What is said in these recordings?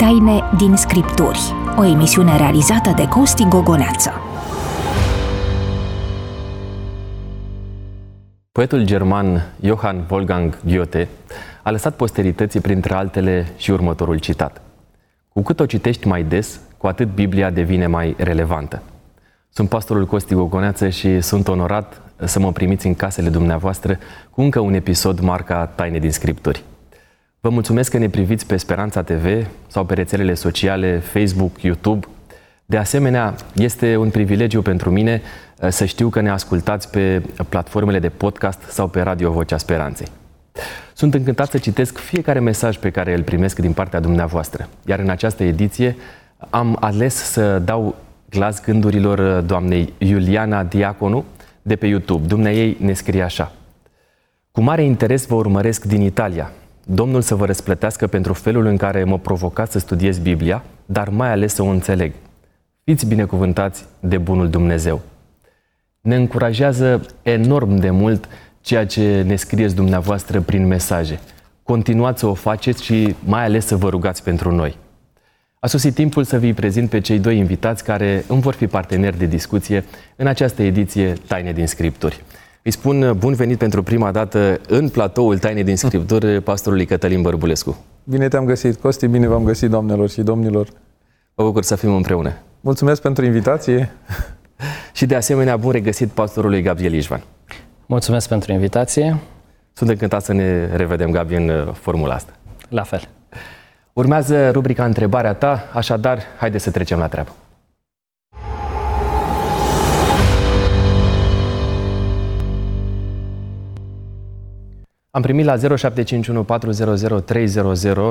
Taine din Scripturi, o emisiune realizată de Costi Gogoneață. Poetul german Johann Wolfgang Goethe a lăsat posterității printre altele și următorul citat. Cu cât o citești mai des, cu atât Biblia devine mai relevantă. Sunt pastorul Costi Gogoneață și sunt onorat să mă primiți în casele dumneavoastră cu încă un episod marca Taine din Scripturi. Vă mulțumesc că ne priviți pe Speranța TV sau pe rețelele sociale Facebook, YouTube. De asemenea, este un privilegiu pentru mine uh, să știu că ne ascultați pe platformele de podcast sau pe Radio Vocea Speranței. Sunt încântat să citesc fiecare mesaj pe care îl primesc din partea dumneavoastră. Iar în această ediție am ales să dau glas gândurilor uh, doamnei Iuliana Diaconu de pe YouTube. Dumnea ei ne scrie așa. Cu mare interes vă urmăresc din Italia, Domnul să vă răsplătească pentru felul în care mă provocați să studiez Biblia, dar mai ales să o înțeleg. Fiți binecuvântați de bunul Dumnezeu. Ne încurajează enorm de mult ceea ce ne scrieți dumneavoastră prin mesaje. Continuați să o faceți și mai ales să vă rugați pentru noi. A sosit timpul să vi prezint pe cei doi invitați care îmi vor fi parteneri de discuție în această ediție Taine din Scripturi. Îi spun uh, bun venit pentru prima dată în platoul Taine din Scripturi pastorului Cătălin Bărbulescu. Bine te-am găsit, Costi, bine v-am găsit, doamnelor și domnilor. Mă bucur să fim împreună. Mulțumesc pentru invitație. și de asemenea, bun regăsit pastorului Gabriel Ișvan. Mulțumesc pentru invitație. Sunt încântat să ne revedem, Gabi, în uh, formula asta. La fel. Urmează rubrica Întrebarea ta, așadar, haide să trecem la treabă. Am primit la 0751400300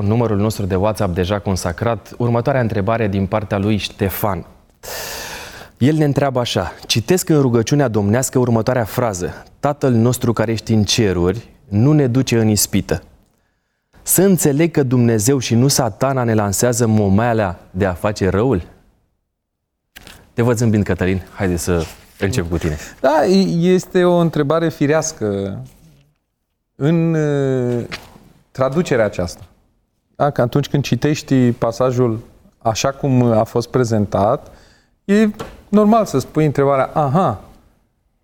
numărul nostru de WhatsApp deja consacrat, următoarea întrebare din partea lui Ștefan. El ne întreabă așa, citesc în rugăciunea domnească următoarea frază. Tatăl nostru care ești în ceruri nu ne duce în ispită. Să înțeleg că Dumnezeu și nu satana ne lansează momeala de a face răul? Te văd zâmbind, Cătălin. Haide să încep cu tine. Da, este o întrebare firească în uh, traducerea aceasta. Da? Că atunci când citești pasajul așa cum a fost prezentat, e normal să spui întrebarea, aha,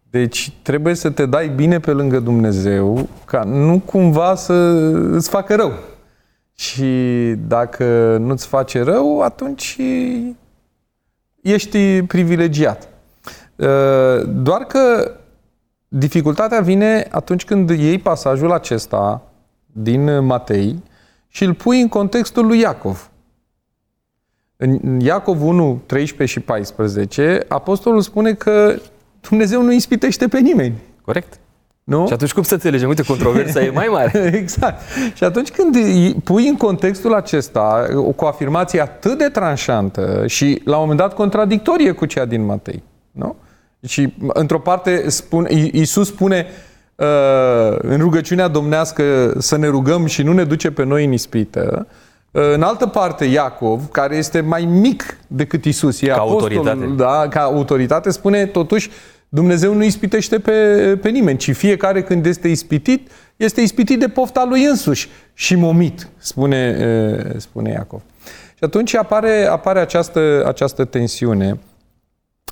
deci trebuie să te dai bine pe lângă Dumnezeu ca nu cumva să îți facă rău. Și dacă nu-ți face rău, atunci ești privilegiat. Uh, doar că Dificultatea vine atunci când iei pasajul acesta din Matei și îl pui în contextul lui Iacov. În Iacov 1, 13 și 14, apostolul spune că Dumnezeu nu ispitește pe nimeni. Corect. Nu? Și atunci cum să înțelegem? Uite, controversa e mai mare. exact. Și atunci când pui în contextul acesta cu o afirmație atât de tranșantă și la un moment dat contradictorie cu cea din Matei, nu? Și într-o parte spune, Iisus spune uh, în rugăciunea domnească să ne rugăm și nu ne duce pe noi în ispită. Uh, în altă parte, Iacov, care este mai mic decât Isus, e ca apostol, autoritate. Da, ca autoritate, spune totuși Dumnezeu nu ispitește pe, pe nimeni, ci fiecare când este ispitit, este ispitit de pofta lui însuși și momit, spune, uh, spune Iacov. Și atunci apare, apare această, această tensiune.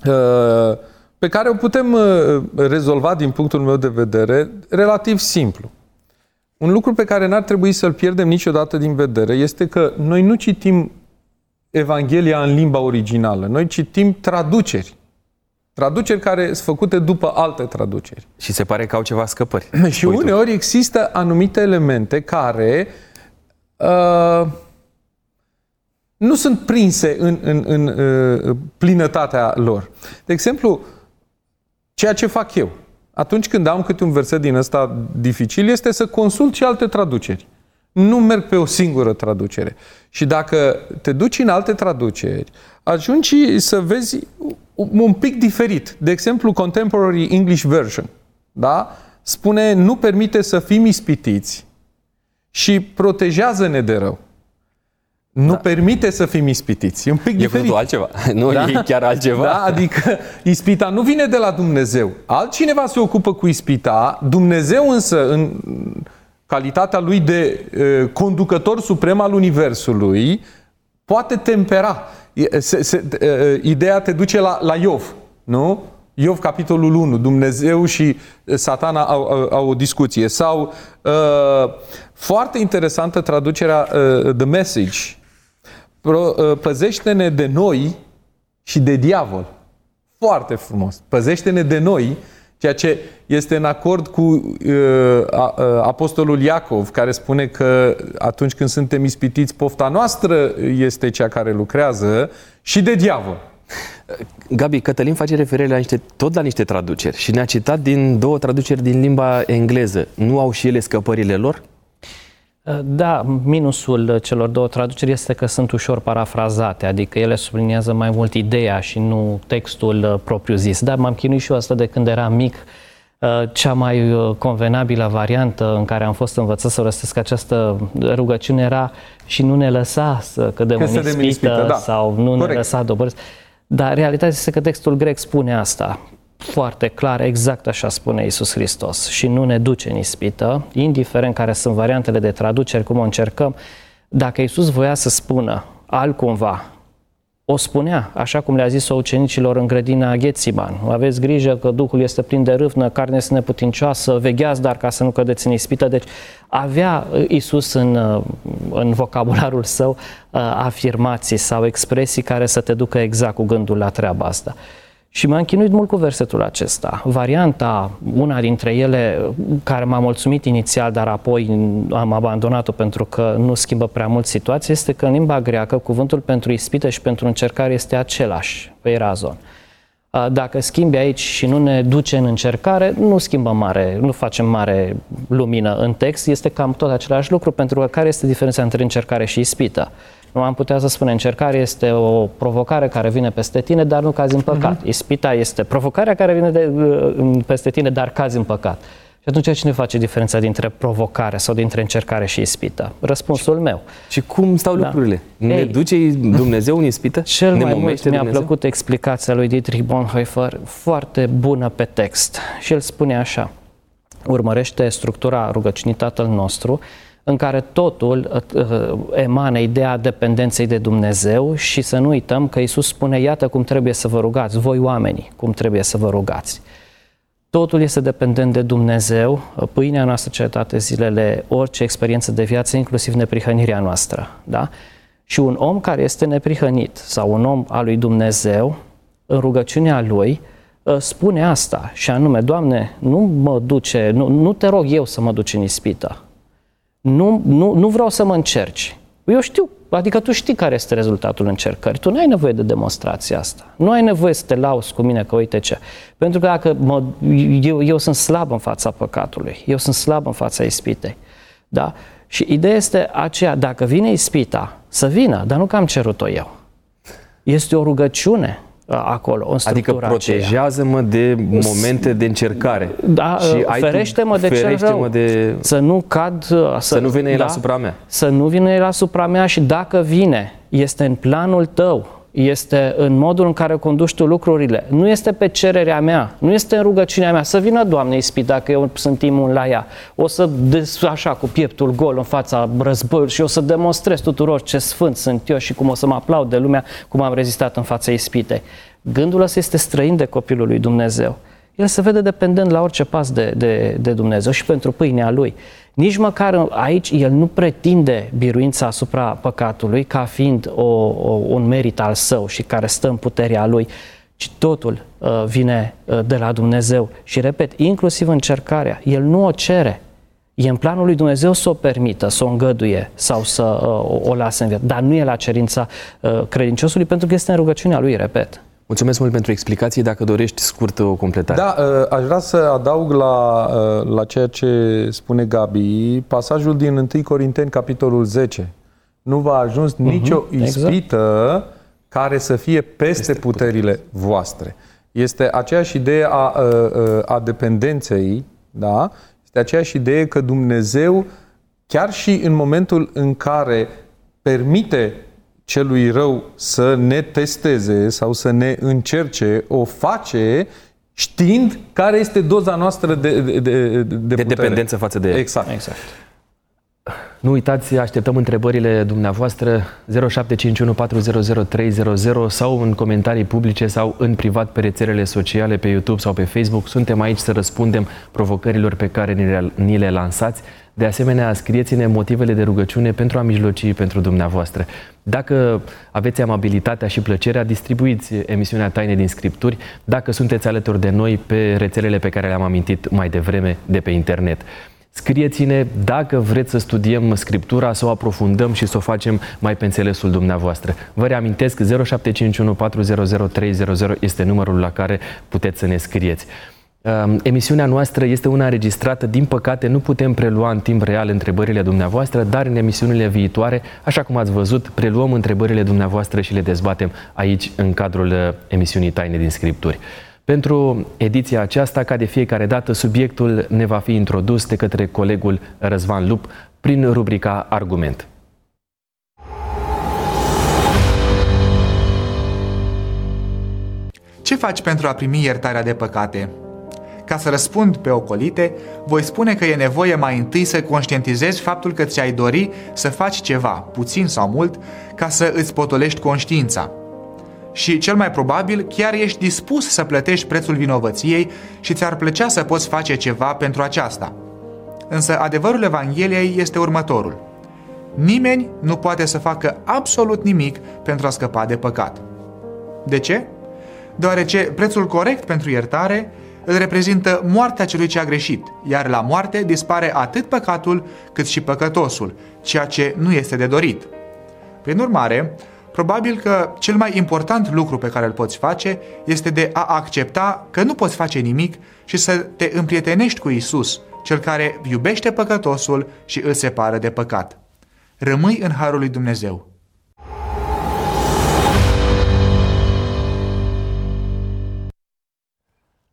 Uh, pe care o putem uh, rezolva din punctul meu de vedere relativ simplu. Un lucru pe care n-ar trebui să-l pierdem niciodată din vedere este că noi nu citim Evanghelia în limba originală. Noi citim traduceri. Traduceri care sunt făcute după alte traduceri. Și se pare că au ceva scăpări. și uneori tu. există anumite elemente care uh, nu sunt prinse în, în, în uh, plinătatea lor. De exemplu, Ceea ce fac eu, atunci când am câte un verset din ăsta dificil, este să consult și alte traduceri. Nu merg pe o singură traducere. Și dacă te duci în alte traduceri, ajungi să vezi un pic diferit. De exemplu, Contemporary English Version, da? spune nu permite să fim ispitiți și protejează-ne de rău nu da. permite să fim ispitiți. E un pic e diferit. E altceva. Nu da? e chiar altceva. Da, adică ispita nu vine de la Dumnezeu. Altcineva se ocupă cu ispita, Dumnezeu însă în calitatea lui de uh, conducător suprem al Universului poate tempera. Se, se, ideea te duce la, la Iov, nu? Iov, capitolul 1, Dumnezeu și satana au, au, au o discuție. Sau uh, foarte interesantă traducerea uh, The Message. Pro, uh, păzește-ne de noi și de diavol. Foarte frumos. Păzește-ne de noi, ceea ce este în acord cu uh, uh, apostolul Iacov, care spune că atunci când suntem ispitiți, pofta noastră este cea care lucrează și de diavol. Gabi, Cătălin face referire la niște, tot la niște traduceri și ne-a citat din două traduceri din limba engleză. Nu au și ele scăpările lor? Da, minusul celor două traduceri este că sunt ușor parafrazate, adică ele subliniază mai mult ideea și nu textul uh, propriu zis. Dar m-am chinuit și eu asta de când eram mic. Uh, cea mai uh, convenabilă variantă în care am fost învățat să rostesc această rugăciune era și nu ne lăsa să cădem că în ispită, ispită da. sau nu Corect. ne lăsa dobărți. Dar realitatea este că textul grec spune asta foarte clar, exact așa spune Isus Hristos și nu ne duce în ispită, indiferent care sunt variantele de traduceri, cum o încercăm, dacă Isus voia să spună altcumva, o spunea, așa cum le-a zis-o ucenicilor în grădina Ghețiban. Aveți grijă că Duhul este plin de râvnă, carne este neputincioasă, vegheați dar ca să nu cădeți în ispită. Deci avea Isus în, în vocabularul său uh, afirmații sau expresii care să te ducă exact cu gândul la treaba asta. Și m-am chinuit mult cu versetul acesta. Varianta, una dintre ele, care m-a mulțumit inițial, dar apoi am abandonat-o pentru că nu schimbă prea mult situația, este că în limba greacă cuvântul pentru ispită și pentru încercare este același, pe razon. Dacă schimbi aici și nu ne duce în încercare, nu schimbăm mare, nu facem mare lumină în text, este cam tot același lucru, pentru că care este diferența între încercare și ispită? Nu am putea să spunem, încercare este o provocare care vine peste tine, dar nu cazi în păcat. Uh-huh. Ispita este provocarea care vine de, uh, peste tine, dar cazi în păcat. Și atunci cine face diferența dintre provocare sau dintre încercare și ispită? Răspunsul meu. Și cum stau da. lucrurile? Ne Ei, duce Dumnezeu în ispită? Cel ne mai mult mi-a plăcut explicația lui Dietrich Bonhoeffer, foarte bună pe text. Și el spune așa, urmărește structura rugăciunii Tatăl nostru, în care totul uh, uh, emană ideea dependenței de Dumnezeu și să nu uităm că Isus spune, iată cum trebuie să vă rugați, voi oamenii, cum trebuie să vă rugați. Totul este dependent de Dumnezeu, pâinea noastră ce toate zilele, orice experiență de viață, inclusiv neprihănirea noastră. Da? Și un om care este neprihănit sau un om al lui Dumnezeu, în rugăciunea lui, uh, spune asta și anume, Doamne, nu mă duce, nu, nu te rog eu să mă duci în ispită, nu, nu, nu vreau să mă încerci. Eu știu, adică tu știi care este rezultatul încercării. Tu nu ai nevoie de demonstrația asta. Nu ai nevoie să te lauzi cu mine că uite ce. Pentru că dacă mă, eu, eu sunt slab în fața păcatului, eu sunt slab în fața ispitei. Da? Și ideea este aceea, dacă vine ispita, să vină, dar nu că am cerut-o eu. Este o rugăciune acolo, în Adică protejează-mă de momente de încercare. Da, și ferește-mă de cel rău. De... Să nu cad... Să, să nu vină da, asupra mea. Să nu vină el asupra mea și dacă vine, este în planul tău, este în modul în care conduci tu lucrurile. Nu este pe cererea mea, nu este în rugăciunea mea. Să vină, Doamne, ispit, dacă eu sunt imun la ea. O să, des, așa, cu pieptul gol în fața războiului și o să demonstrez tuturor ce sfânt sunt eu și cum o să mă aplaud de lumea, cum am rezistat în fața ispitei. Gândul ăsta este străin de copilul lui Dumnezeu. El se vede dependent la orice pas de, de, de Dumnezeu și pentru pâinea lui. Nici măcar aici el nu pretinde biruința asupra păcatului ca fiind o, o, un merit al său și care stă în puterea lui, ci totul uh, vine uh, de la Dumnezeu. Și repet, inclusiv încercarea, el nu o cere. E în planul lui Dumnezeu să o permită, să o îngăduie sau să uh, o lase în viață, dar nu e la cerința uh, credinciosului pentru că este în rugăciunea lui, repet. Mulțumesc mult pentru explicații. Dacă dorești scurt o completare. Da, uh, aș vrea să adaug la, uh, la ceea ce spune Gabi, pasajul din 1 Corinteni, capitolul 10. Nu va ajuns uh-huh, nicio ispită exact. care să fie peste, peste puterile voastre. Este aceeași idee a, a, uh, a dependenței, da? Este aceeași idee că Dumnezeu, chiar și în momentul în care permite celui rău să ne testeze sau să ne încerce, o face știind care este doza noastră de, de, de, de, de dependență față de el. Exact. exact. Nu uitați, așteptăm întrebările dumneavoastră 0751400300 sau în comentarii publice sau în privat pe rețelele sociale, pe YouTube sau pe Facebook. Suntem aici să răspundem provocărilor pe care ni le lansați. De asemenea, scrieți-ne motivele de rugăciune pentru a mijloci pentru dumneavoastră. Dacă aveți amabilitatea și plăcerea, distribuiți emisiunea Taine din Scripturi dacă sunteți alături de noi pe rețelele pe care le-am amintit mai devreme de pe internet. Scrieți-ne dacă vreți să studiem Scriptura, să o aprofundăm și să o facem mai pe înțelesul dumneavoastră. Vă reamintesc, 0751400300 este numărul la care puteți să ne scrieți. Ehm, emisiunea noastră este una înregistrată, din păcate nu putem prelua în timp real întrebările dumneavoastră, dar în emisiunile viitoare, așa cum ați văzut, preluăm întrebările dumneavoastră și le dezbatem aici în cadrul eh, emisiunii Taine din Scripturi. Pentru ediția aceasta, ca de fiecare dată, subiectul ne va fi introdus de către colegul Răzvan Lup prin rubrica Argument. Ce faci pentru a primi iertarea de păcate? Ca să răspund pe ocolite, voi spune că e nevoie mai întâi să conștientizezi faptul că ți-ai dori să faci ceva, puțin sau mult, ca să îți potolești conștiința – și cel mai probabil chiar ești dispus să plătești prețul vinovăției și ți-ar plăcea să poți face ceva pentru aceasta. Însă adevărul Evangheliei este următorul. Nimeni nu poate să facă absolut nimic pentru a scăpa de păcat. De ce? Deoarece prețul corect pentru iertare îl reprezintă moartea celui ce a greșit, iar la moarte dispare atât păcatul cât și păcătosul, ceea ce nu este de dorit. Prin urmare, Probabil că cel mai important lucru pe care îl poți face este de a accepta că nu poți face nimic și să te împrietenești cu Isus, cel care iubește păcătosul și îl separă de păcat. Rămâi în harul lui Dumnezeu.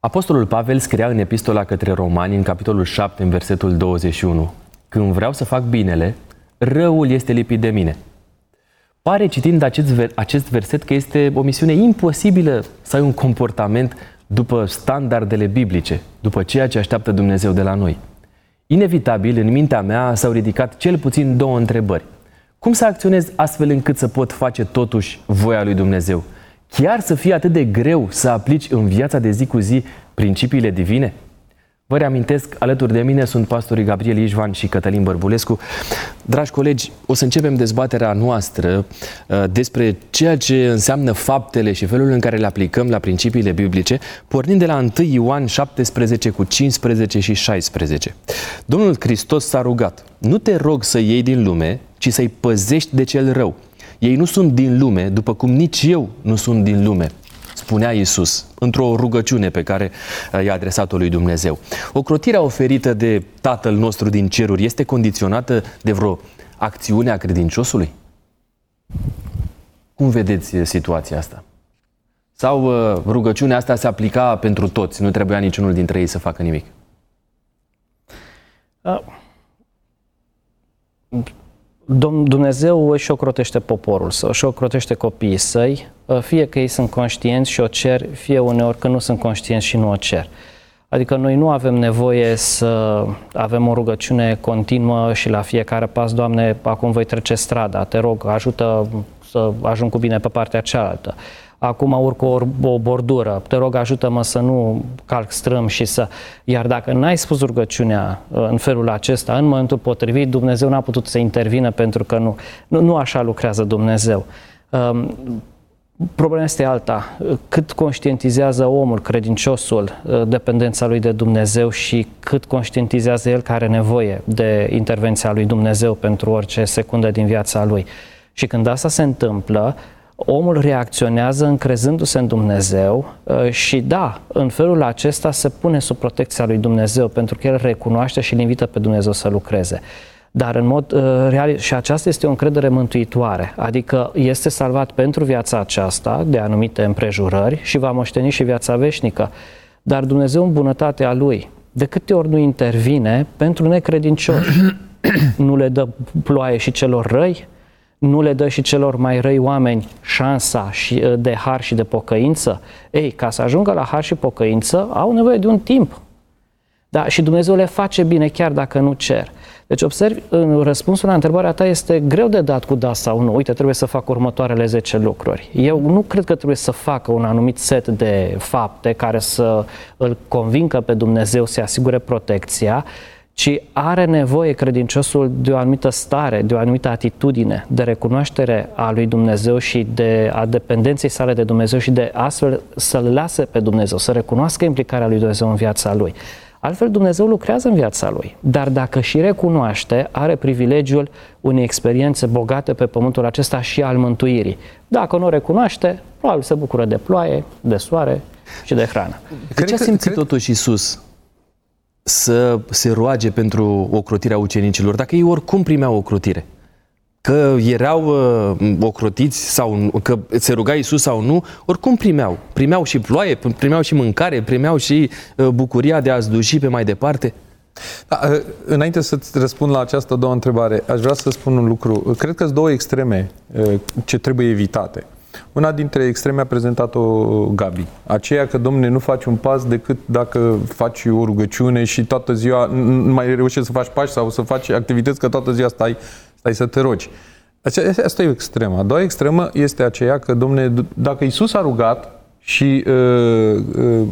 Apostolul Pavel scria în epistola către romani, în capitolul 7, în versetul 21, Când vreau să fac binele, răul este lipit de mine – Pare citind acest, acest verset că este o misiune imposibilă să ai un comportament după standardele biblice, după ceea ce așteaptă Dumnezeu de la noi. Inevitabil, în mintea mea s-au ridicat cel puțin două întrebări. Cum să acționez astfel încât să pot face totuși voia lui Dumnezeu? Chiar să fie atât de greu să aplici în viața de zi cu zi principiile divine? Vă reamintesc, alături de mine sunt pastorii Gabriel Ișvan și Cătălin Bărbulescu. Dragi colegi, o să începem dezbaterea noastră uh, despre ceea ce înseamnă faptele și felul în care le aplicăm la principiile biblice, pornind de la 1 Ioan 17 cu 15 și 16. Domnul Hristos s-a rugat, nu te rog să iei din lume, ci să-i păzești de cel rău. Ei nu sunt din lume, după cum nici eu nu sunt din lume spunea Isus într-o rugăciune pe care uh, i-a adresat-o lui Dumnezeu. Ocrotirea oferită de Tatăl nostru din ceruri este condiționată de vreo acțiune a credinciosului? Cum vedeți uh, situația asta? Sau uh, rugăciunea asta se aplica pentru toți, nu trebuia niciunul dintre ei să facă nimic? Uh Dumnezeu își ocrotește poporul său, își ocrotește copiii săi, ă, fie că ei sunt conștienți și o cer, fie uneori că nu sunt conștienți și nu o cer. Adică noi nu avem nevoie să avem o rugăciune continuă și la fiecare pas, Doamne, acum voi trece strada, te rog, ajută să ajung cu bine pe partea cealaltă acum urc o, o bordură, te rog ajută-mă să nu calc strâm și să... Iar dacă n-ai spus rugăciunea uh, în felul acesta, în momentul potrivit, Dumnezeu n-a putut să intervină pentru că nu, nu, nu așa lucrează Dumnezeu. Um, Problema este alta. Cât conștientizează omul, credinciosul, uh, dependența lui de Dumnezeu și cât conștientizează el că are nevoie de intervenția lui Dumnezeu pentru orice secundă din viața lui. Și când asta se întâmplă, omul reacționează încrezându-se în Dumnezeu uh, și da, în felul acesta se pune sub protecția lui Dumnezeu pentru că el recunoaște și îl invită pe Dumnezeu să lucreze. Dar în mod uh, real, și aceasta este o încredere mântuitoare, adică este salvat pentru viața aceasta de anumite împrejurări și va moșteni și viața veșnică. Dar Dumnezeu în bunătatea Lui, de câte ori nu intervine pentru necredincioși, nu le dă ploaie și celor răi, nu le dă și celor mai răi oameni șansa și, uh, de har și de pocăință? Ei, ca să ajungă la har și pocăință, au nevoie de un timp. Da, și Dumnezeu le face bine chiar dacă nu cer. Deci observi, în răspunsul la întrebarea ta este greu de dat cu da sau nu. Uite, trebuie să fac următoarele 10 lucruri. Eu nu cred că trebuie să facă un anumit set de fapte care să îl convincă pe Dumnezeu să asigure protecția, ci are nevoie credinciosul de o anumită stare, de o anumită atitudine, de recunoaștere a lui Dumnezeu și de a dependenței sale de Dumnezeu și de astfel să-L lase pe Dumnezeu, să recunoască implicarea lui Dumnezeu în viața lui. Altfel Dumnezeu lucrează în viața lui, dar dacă și recunoaște, are privilegiul unei experiențe bogate pe pământul acesta și al mântuirii. Dacă nu recunoaște, probabil se bucură de ploaie, de soare și de hrană. De ce a simțit cred... totuși Isus să se roage pentru ocrotirea ucenicilor, dacă ei oricum primeau ocrotire? Că erau uh, ocrotiți sau că se ruga Isus sau nu, oricum primeau. Primeau și ploaie, primeau și mâncare, primeau și uh, bucuria de a zduși pe mai departe. Da, uh, înainte să-ți răspund la această două întrebare, aș vrea să spun un lucru. Cred că sunt două extreme uh, ce trebuie evitate. Una dintre extreme a prezentat-o Gabi. Aceea că, domne, nu faci un pas decât dacă faci o rugăciune și toată ziua nu mai reușești să faci pași sau să faci activități, că toată ziua stai, stai să te rogi. Asta e o extremă. A doua extremă este aceea că, domne, dacă Isus a rugat și uh, uh,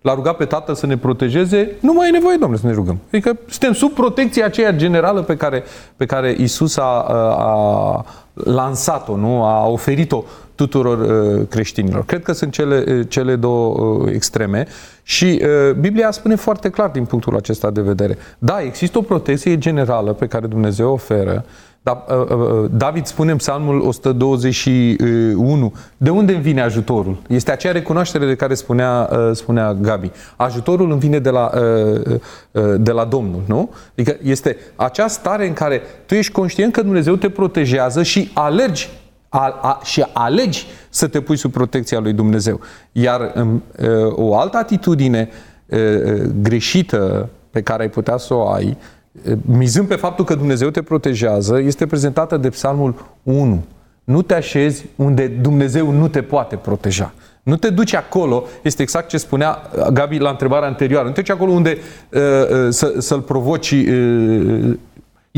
l-a rugat pe Tatăl să ne protejeze, nu mai e nevoie, domnule, să ne rugăm. Adică suntem sub protecția aceea generală pe care, pe care Isus a, a lansat-o, nu? a oferit-o tuturor uh, creștinilor. Cred că sunt cele, uh, cele două uh, extreme și uh, Biblia spune foarte clar din punctul acesta de vedere. Da, există o protecție generală pe care Dumnezeu oferă, dar uh, uh, David spune în Psalmul 121, de unde îmi vine ajutorul? Este acea recunoaștere de care spunea, uh, spunea Gabi. Ajutorul îmi vine de la, uh, uh, de la Domnul, nu? Adică este acea stare în care tu ești conștient că Dumnezeu te protejează și alergi a, a, și alegi să te pui sub protecția lui Dumnezeu. Iar um, uh, o altă atitudine uh, uh, greșită pe care ai putea să o ai, uh, mizând pe faptul că Dumnezeu te protejează, este prezentată de Psalmul 1. Nu te așezi unde Dumnezeu nu te poate proteja. Nu te duci acolo, este exact ce spunea Gabi la întrebarea anterioară, nu te duci acolo unde uh, uh, să, să-l provoci uh,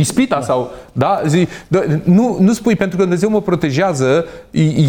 Ispita da. sau, da? Zi, da, nu, nu spui, pentru că Dumnezeu mă protejează,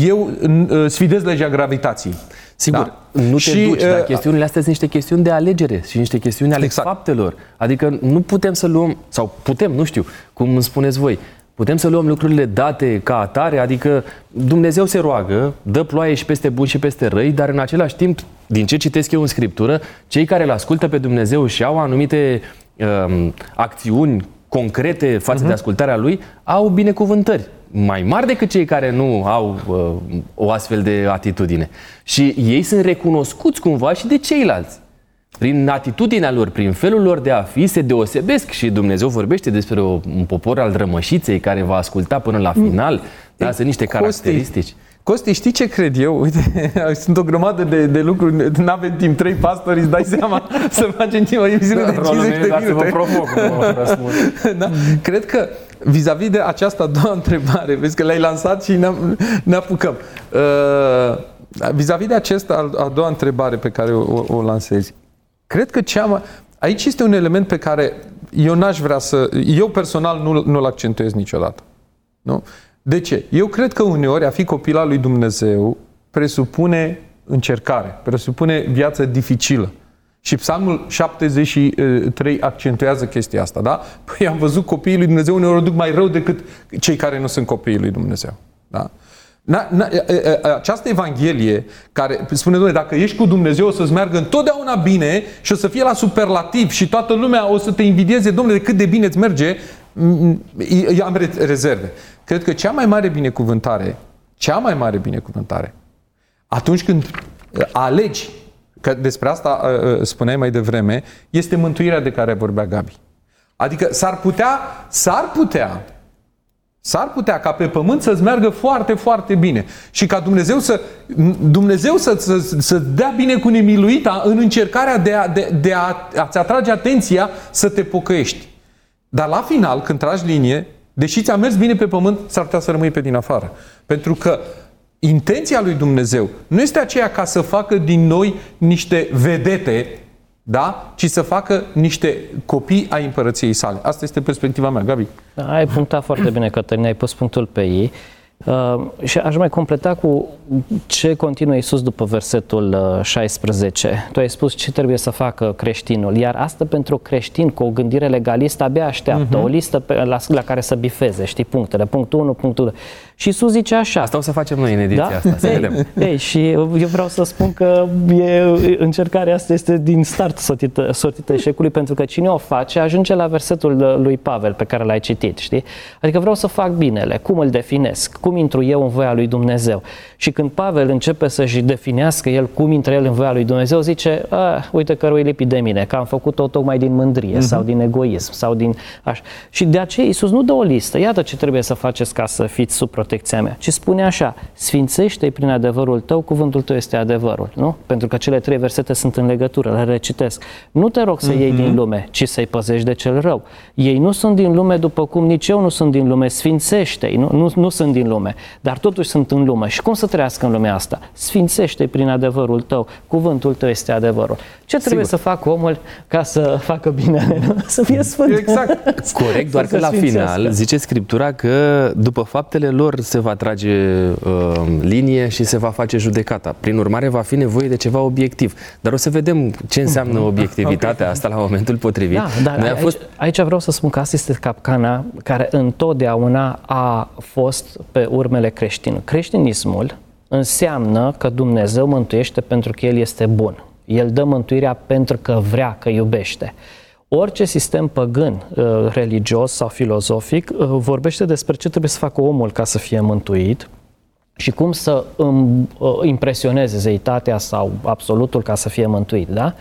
eu uh, sfidez legea gravitației. Sigur, da? nu te și, duci, dar uh, chestiunile astea sunt niște chestiuni de alegere și niște chestiuni ale exact. faptelor. Adică nu putem să luăm, sau putem, nu știu, cum îmi spuneți voi, putem să luăm lucrurile date ca atare, adică Dumnezeu se roagă, dă ploaie și peste buni și peste răi, dar în același timp, din ce citesc eu în Scriptură, cei care îl ascultă pe Dumnezeu și au anumite um, acțiuni concrete față uh-huh. de mhm. ascultarea lui, au binecuvântări mai mari decât cei care nu au uh, o astfel de atitudine. Și ei sunt recunoscuți cumva și de ceilalți. Prin atitudinea lor, prin felul lor de a fi, se deosebesc și Dumnezeu vorbește despre o, un popor al drămășiței care va asculta până la mm. final. Da, sunt niște caracteristici. Costi, știi ce cred eu? Uite, sunt o grămadă de, de lucruri, nu avem timp, trei pastori, îți dai seama să facem timp o emisiune de 50 de minute. Să vă provoc, da? Cred că vis-a-vis de această a doua întrebare, vezi că le-ai lansat și ne, ne apucăm. Uh, vis-a-vis de această a, a doua întrebare pe care o, o lansezi, cred că cea mai... Aici este un element pe care eu n-aș vrea să... Eu personal nu, nu-l accentuez niciodată. Nu? De ce? Eu cred că uneori a fi copil al lui Dumnezeu presupune încercare, presupune viață dificilă. Și Psalmul 73 accentuează chestia asta, da? Păi am văzut copiii lui Dumnezeu uneori o duc mai rău decât cei care nu sunt copiii lui Dumnezeu. Da? Na, na, această Evanghelie care spune, Doamne, dacă ești cu Dumnezeu o să-ți meargă întotdeauna bine și o să fie la superlativ și toată lumea o să te invidieze, Domnule, de cât de bine îți merge, eu am rezerve. Cred că cea mai mare binecuvântare, cea mai mare binecuvântare, atunci când uh, alegi, că despre asta uh, uh, spuneai mai devreme, este mântuirea de care vorbea Gabi. Adică s-ar putea, s-ar putea, s-ar putea ca pe pământ să-ți meargă foarte, foarte bine și ca Dumnezeu să, Dumnezeu să, să, să dea bine cu nemiluita în încercarea de, a, de, de a, a-ți atrage atenția să te pocăiești. Dar la final, când tragi linie, deși ți-a mers bine pe pământ, s-ar putea să rămâi pe din afară. Pentru că intenția lui Dumnezeu nu este aceea ca să facă din noi niște vedete da? ci să facă niște copii ai împărăției sale. Asta este perspectiva mea, Gabi. Da, ai punctat foarte bine, Cătălina, ai pus punctul pe ei. Uh, și aș mai completa cu ce continuă Iisus după versetul uh, 16. Tu ai spus ce trebuie să facă creștinul, iar asta pentru creștin cu o gândire legalistă abia așteaptă, uh-huh. o listă pe, la, la care să bifeze, știi, punctele, punctul 1, punctul 2. Și Iisus zice așa. Asta o să facem noi în ediția Da? asta, să Ei, vedem. ei, și eu vreau să spun că e, încercarea asta este din start sortită, sortită eșecului, pentru că cine o face ajunge la versetul lui Pavel pe care l-ai citit, știi? Adică vreau să fac binele, cum îl definesc, cum intru eu în voia lui Dumnezeu. Și când Pavel începe să-și definească el cum intră el în voia lui Dumnezeu, zice, ah, uite că rău lipi de mine, că am făcut-o tocmai din mândrie uh-huh. sau din egoism sau din așa. Și de aceea Iisus nu dă o listă, iată ce trebuie să faceți ca să fiți sub protecția mea, ci spune așa, sfințește-i prin adevărul tău, cuvântul tău este adevărul, nu? Pentru că cele trei versete sunt în legătură, le recitesc. Nu te rog să uh-huh. iei din lume, ci să-i păzești de cel rău. Ei nu sunt din lume după cum nici eu nu sunt din lume, sfințește-i, nu, nu, nu sunt din lume, dar totuși sunt în lume. Și cum să trăiască în lumea asta? Sfințește-i prin adevărul tău, cuvântul tău este adevărul. Ce trebuie Sigur. să facă omul ca să facă bine? nu? Să fie sfânt. Exact. Corect, doar Să că se la sfințească. final zice Scriptura că după faptele lor se va trage uh, linie și se va face judecata. Prin urmare, va fi nevoie de ceva obiectiv. Dar o să vedem ce înseamnă obiectivitatea asta la momentul potrivit. Da, dar Noi am aici, fost aici vreau să spun că asta este capcana care întotdeauna a fost pe urmele creștin. Creștinismul înseamnă că Dumnezeu mântuiește pentru că El este bun. El dă mântuirea pentru că vrea, că iubește. Orice sistem păgân, uh, religios sau filozofic, uh, vorbește despre ce trebuie să facă omul ca să fie mântuit, și cum să îm, uh, impresioneze zeitatea sau absolutul ca să fie mântuit, da?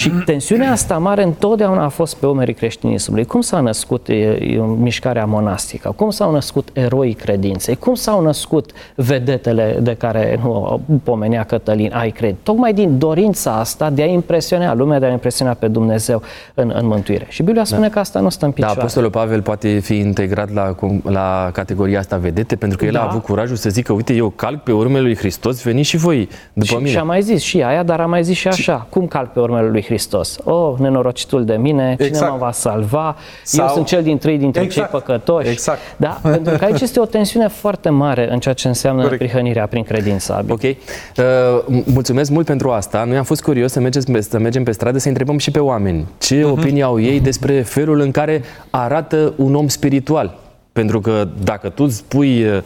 Și tensiunea asta mare întotdeauna a fost pe umerii creștinismului. Cum s-a născut e, e, mișcarea monastică? Cum s-au născut eroii credinței? Cum s-au născut vedetele de care nu pomenea Cătălin, ai cred? Tocmai din dorința asta de a impresiona lumea, de a impresiona pe Dumnezeu în, în mântuire. Și Biblia spune că asta nu stă în Da, picioare. Apostolul Pavel poate fi integrat la, la categoria asta vedete, pentru că el Da. a avut curajul să zică, uite, eu calc pe urmele lui Hristos, veniți și voi după și, mine. și a mai zis și aia, dar a mai zis și așa, cum calc pe urmele lui Hristos? Oh, nenorocitul de mine, cine Exact. mă va salva? Sau- Eu sunt cel din trei dintre Exact. cei păcătoși. Exact. Da? Pentru că aici este o tensiune foarte mare în ceea ce înseamnă Corect. prihănirea prin credință. Abi. Ok. Uh, mulțumesc mult pentru asta. Noi am fost curios să mergem, pe, să mergem pe stradă să întrebăm și pe oameni ce Mhm. opinie au ei despre felul în care arată un om spiritual. Pentru că dacă tu spui uh,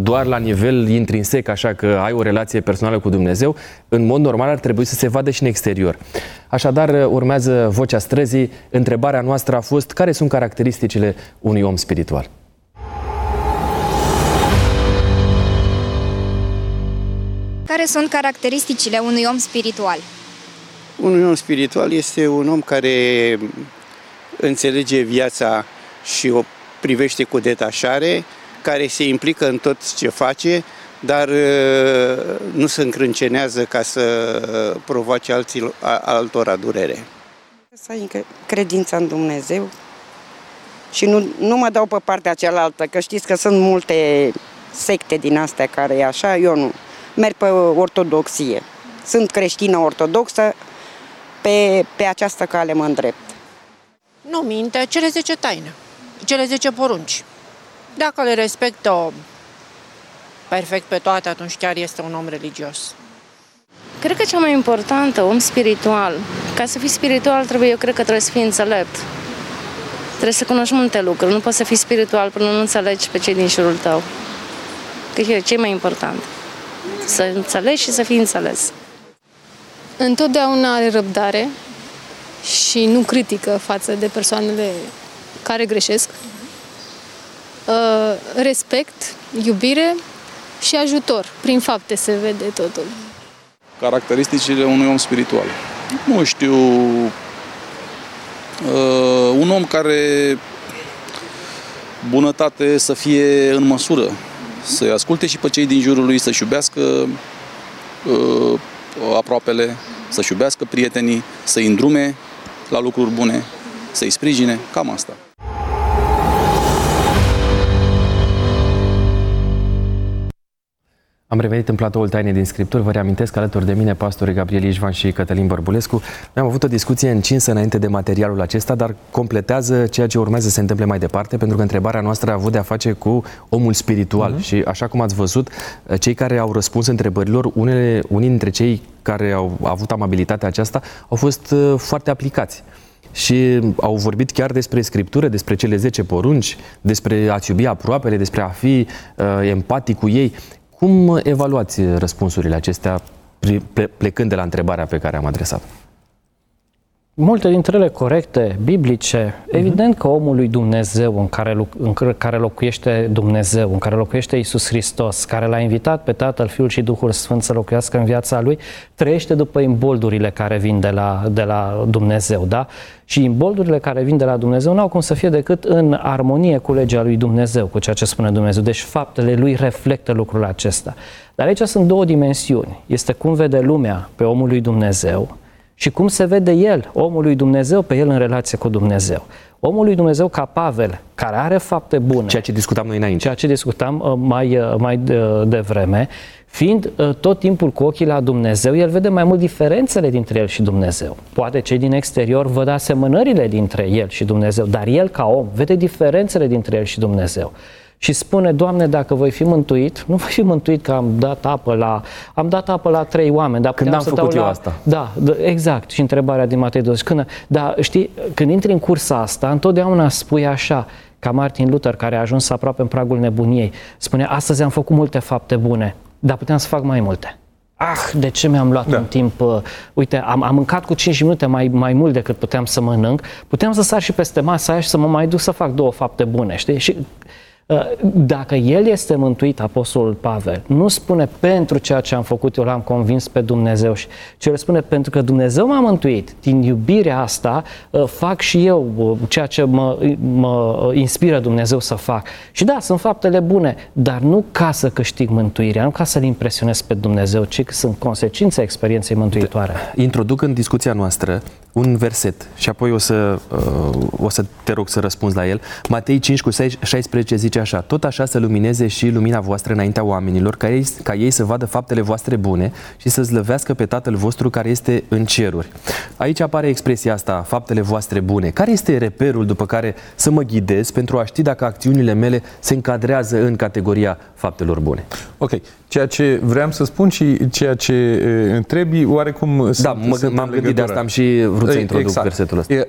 doar la nivel intrinsec, așa că ai o relație personală cu Dumnezeu, în mod normal ar trebui să se vadă și în exterior. Așadar, uh, urmează vocea străzii. Întrebarea noastră a fost care sunt caracteristicile unui om spiritual? Care sunt caracteristicile unui om spiritual? Un om spiritual este un om care înțelege viața și o privește cu detașare, care se implică în tot ce face, dar uh, nu se încrâncenează ca să provoace alții, a- altora durere. Să ai încre- credința în Dumnezeu și nu, nu mă dau pe partea cealaltă, că știți că sunt multe secte din astea care e așa, eu nu. Merg pe ortodoxie. Sunt creștină ortodoxă, pe, pe această cale mă îndrept. Nu minte, cele 10 taine, cele 10 porunci. Dacă le respectă perfect pe toate, atunci chiar este un om religios. Cred că cea mai importantă, om spiritual. Ca să fii spiritual, trebuie, eu cred că trebuie să fii înțelept. Trebuie să cunoști multe lucruri. Nu poți să fii spiritual până nu înțelegi pe cei din jurul tău. Cred că e ce mai important. Să înțelegi și să fii înțeles. întotdeauna are răbdare și nu critică față de persoanele care greșesc. Uh, Respect, iubire și ajutor. Prin fapte se vede totul. caracteristicile unui om spiritual. Nu știu, uh, un om care bunătate să fie în măsură să-i asculte și pe cei din jurul lui, să-și iubească uh, aproapele, să-și iubească prietenii, să-i îndrume la lucruri bune, să-i sprijine, cam asta. Am revenit în platoul Taine din Scripturi. Vă reamintesc alături de mine pastorii Gabriel Ișvan și Cătălin Bărbulescu. Noi am avut o discuție încinsă înainte de materialul acesta, dar completează ceea ce urmează să se întâmple mai departe, pentru că întrebarea noastră a avut de a face cu omul spiritual. Uh-huh. Și așa cum ați văzut, cei care au răspuns întrebărilor, unele, unii dintre cei care au avut amabilitatea aceasta au fost uh, foarte aplicați și au vorbit chiar despre scriptură, despre cele 10 porunci, despre a-ți iubi aproapele, despre a fi uh, empatic cu ei. Cum evaluați răspunsurile acestea plecând de la întrebarea pe care am adresat-o? Multe dintre ele corecte, biblice. Uh-huh. Evident că omul lui Dumnezeu în care, în care locuiește Dumnezeu, în care locuiește Isus Hristos, care l-a invitat pe Tatăl, Fiul și Duhul Sfânt să locuiască în viața lui, trăiește după imboldurile care vin de la, de la Dumnezeu, da? Și imboldurile care vin de la Dumnezeu nu au cum să fie decât în armonie cu legea lui Dumnezeu, cu ceea ce spune Dumnezeu. Deci faptele lui reflectă lucrul acesta. Dar aici sunt două dimensiuni. Este cum vede lumea pe omul lui Dumnezeu, și cum se vede el, omul lui Dumnezeu, pe el în relație cu Dumnezeu. Omul lui Dumnezeu ca Pavel, care are fapte bune. Ceea ce discutam noi înainte. Ceea ce discutam uh, mai, uh, mai uh, devreme, fiind tot timpul cu ochii la Dumnezeu, el vede mai mult diferențele dintre el și Dumnezeu. Poate cei din exterior văd asemănările dintre el și Dumnezeu, dar el ca om vede diferențele dintre el și Dumnezeu și spune, Doamne, dacă voi fi mântuit, nu voi fi mântuit că am dat apă la, am dat apă la trei oameni. Dar când am să făcut eu la, asta? Da, exact. Și întrebarea din Matei 20. Când, dar știi, când intri în cursa asta, întotdeauna spui așa, ca Martin Luther, care a ajuns aproape în pragul nebuniei, spune, astăzi am făcut multe fapte bune, dar puteam să fac mai multe. Ah, de ce mi-am luat da. un timp, uh, uite, am, am mâncat cu 5 minute mai, mai mult decât puteam să mănânc, puteam să sar și peste masa aia și să mă mai duc să fac două fapte bune, știi? Și Uh, dacă el este mântuit, Apostolul Pavel, nu spune pentru ceea ce am făcut, eu l-am convins pe Dumnezeu, ci el spune pentru că Dumnezeu m-a mântuit. Din iubirea asta uh, fac și eu uh, ceea ce mă, mă inspiră Dumnezeu să fac. Și da, sunt faptele bune, dar nu ca să câștig mântuirea, nu ca să-L impresionez pe Dumnezeu, ci că sunt consecințe experienței mântuitoare. Introduc în discuția noastră un verset și apoi o să, o să te rog să răspunzi la el. Matei 5 cu 16 zice zice așa, tot așa să lumineze și lumina voastră înaintea oamenilor, ca ei, ca ei să vadă faptele voastre bune și să zlăvească pe Tatăl vostru care este în ceruri. Aici apare expresia asta, faptele voastre bune. Care este reperul după care să mă ghidez pentru a ști dacă acțiunile mele se încadrează în categoria faptelor bune? Ok. Ceea ce vreau să spun și ceea ce e, întrebi, oarecum Da, sunt, m-am gândit de asta, am și vrut să introduc exact. versetul ăsta. E,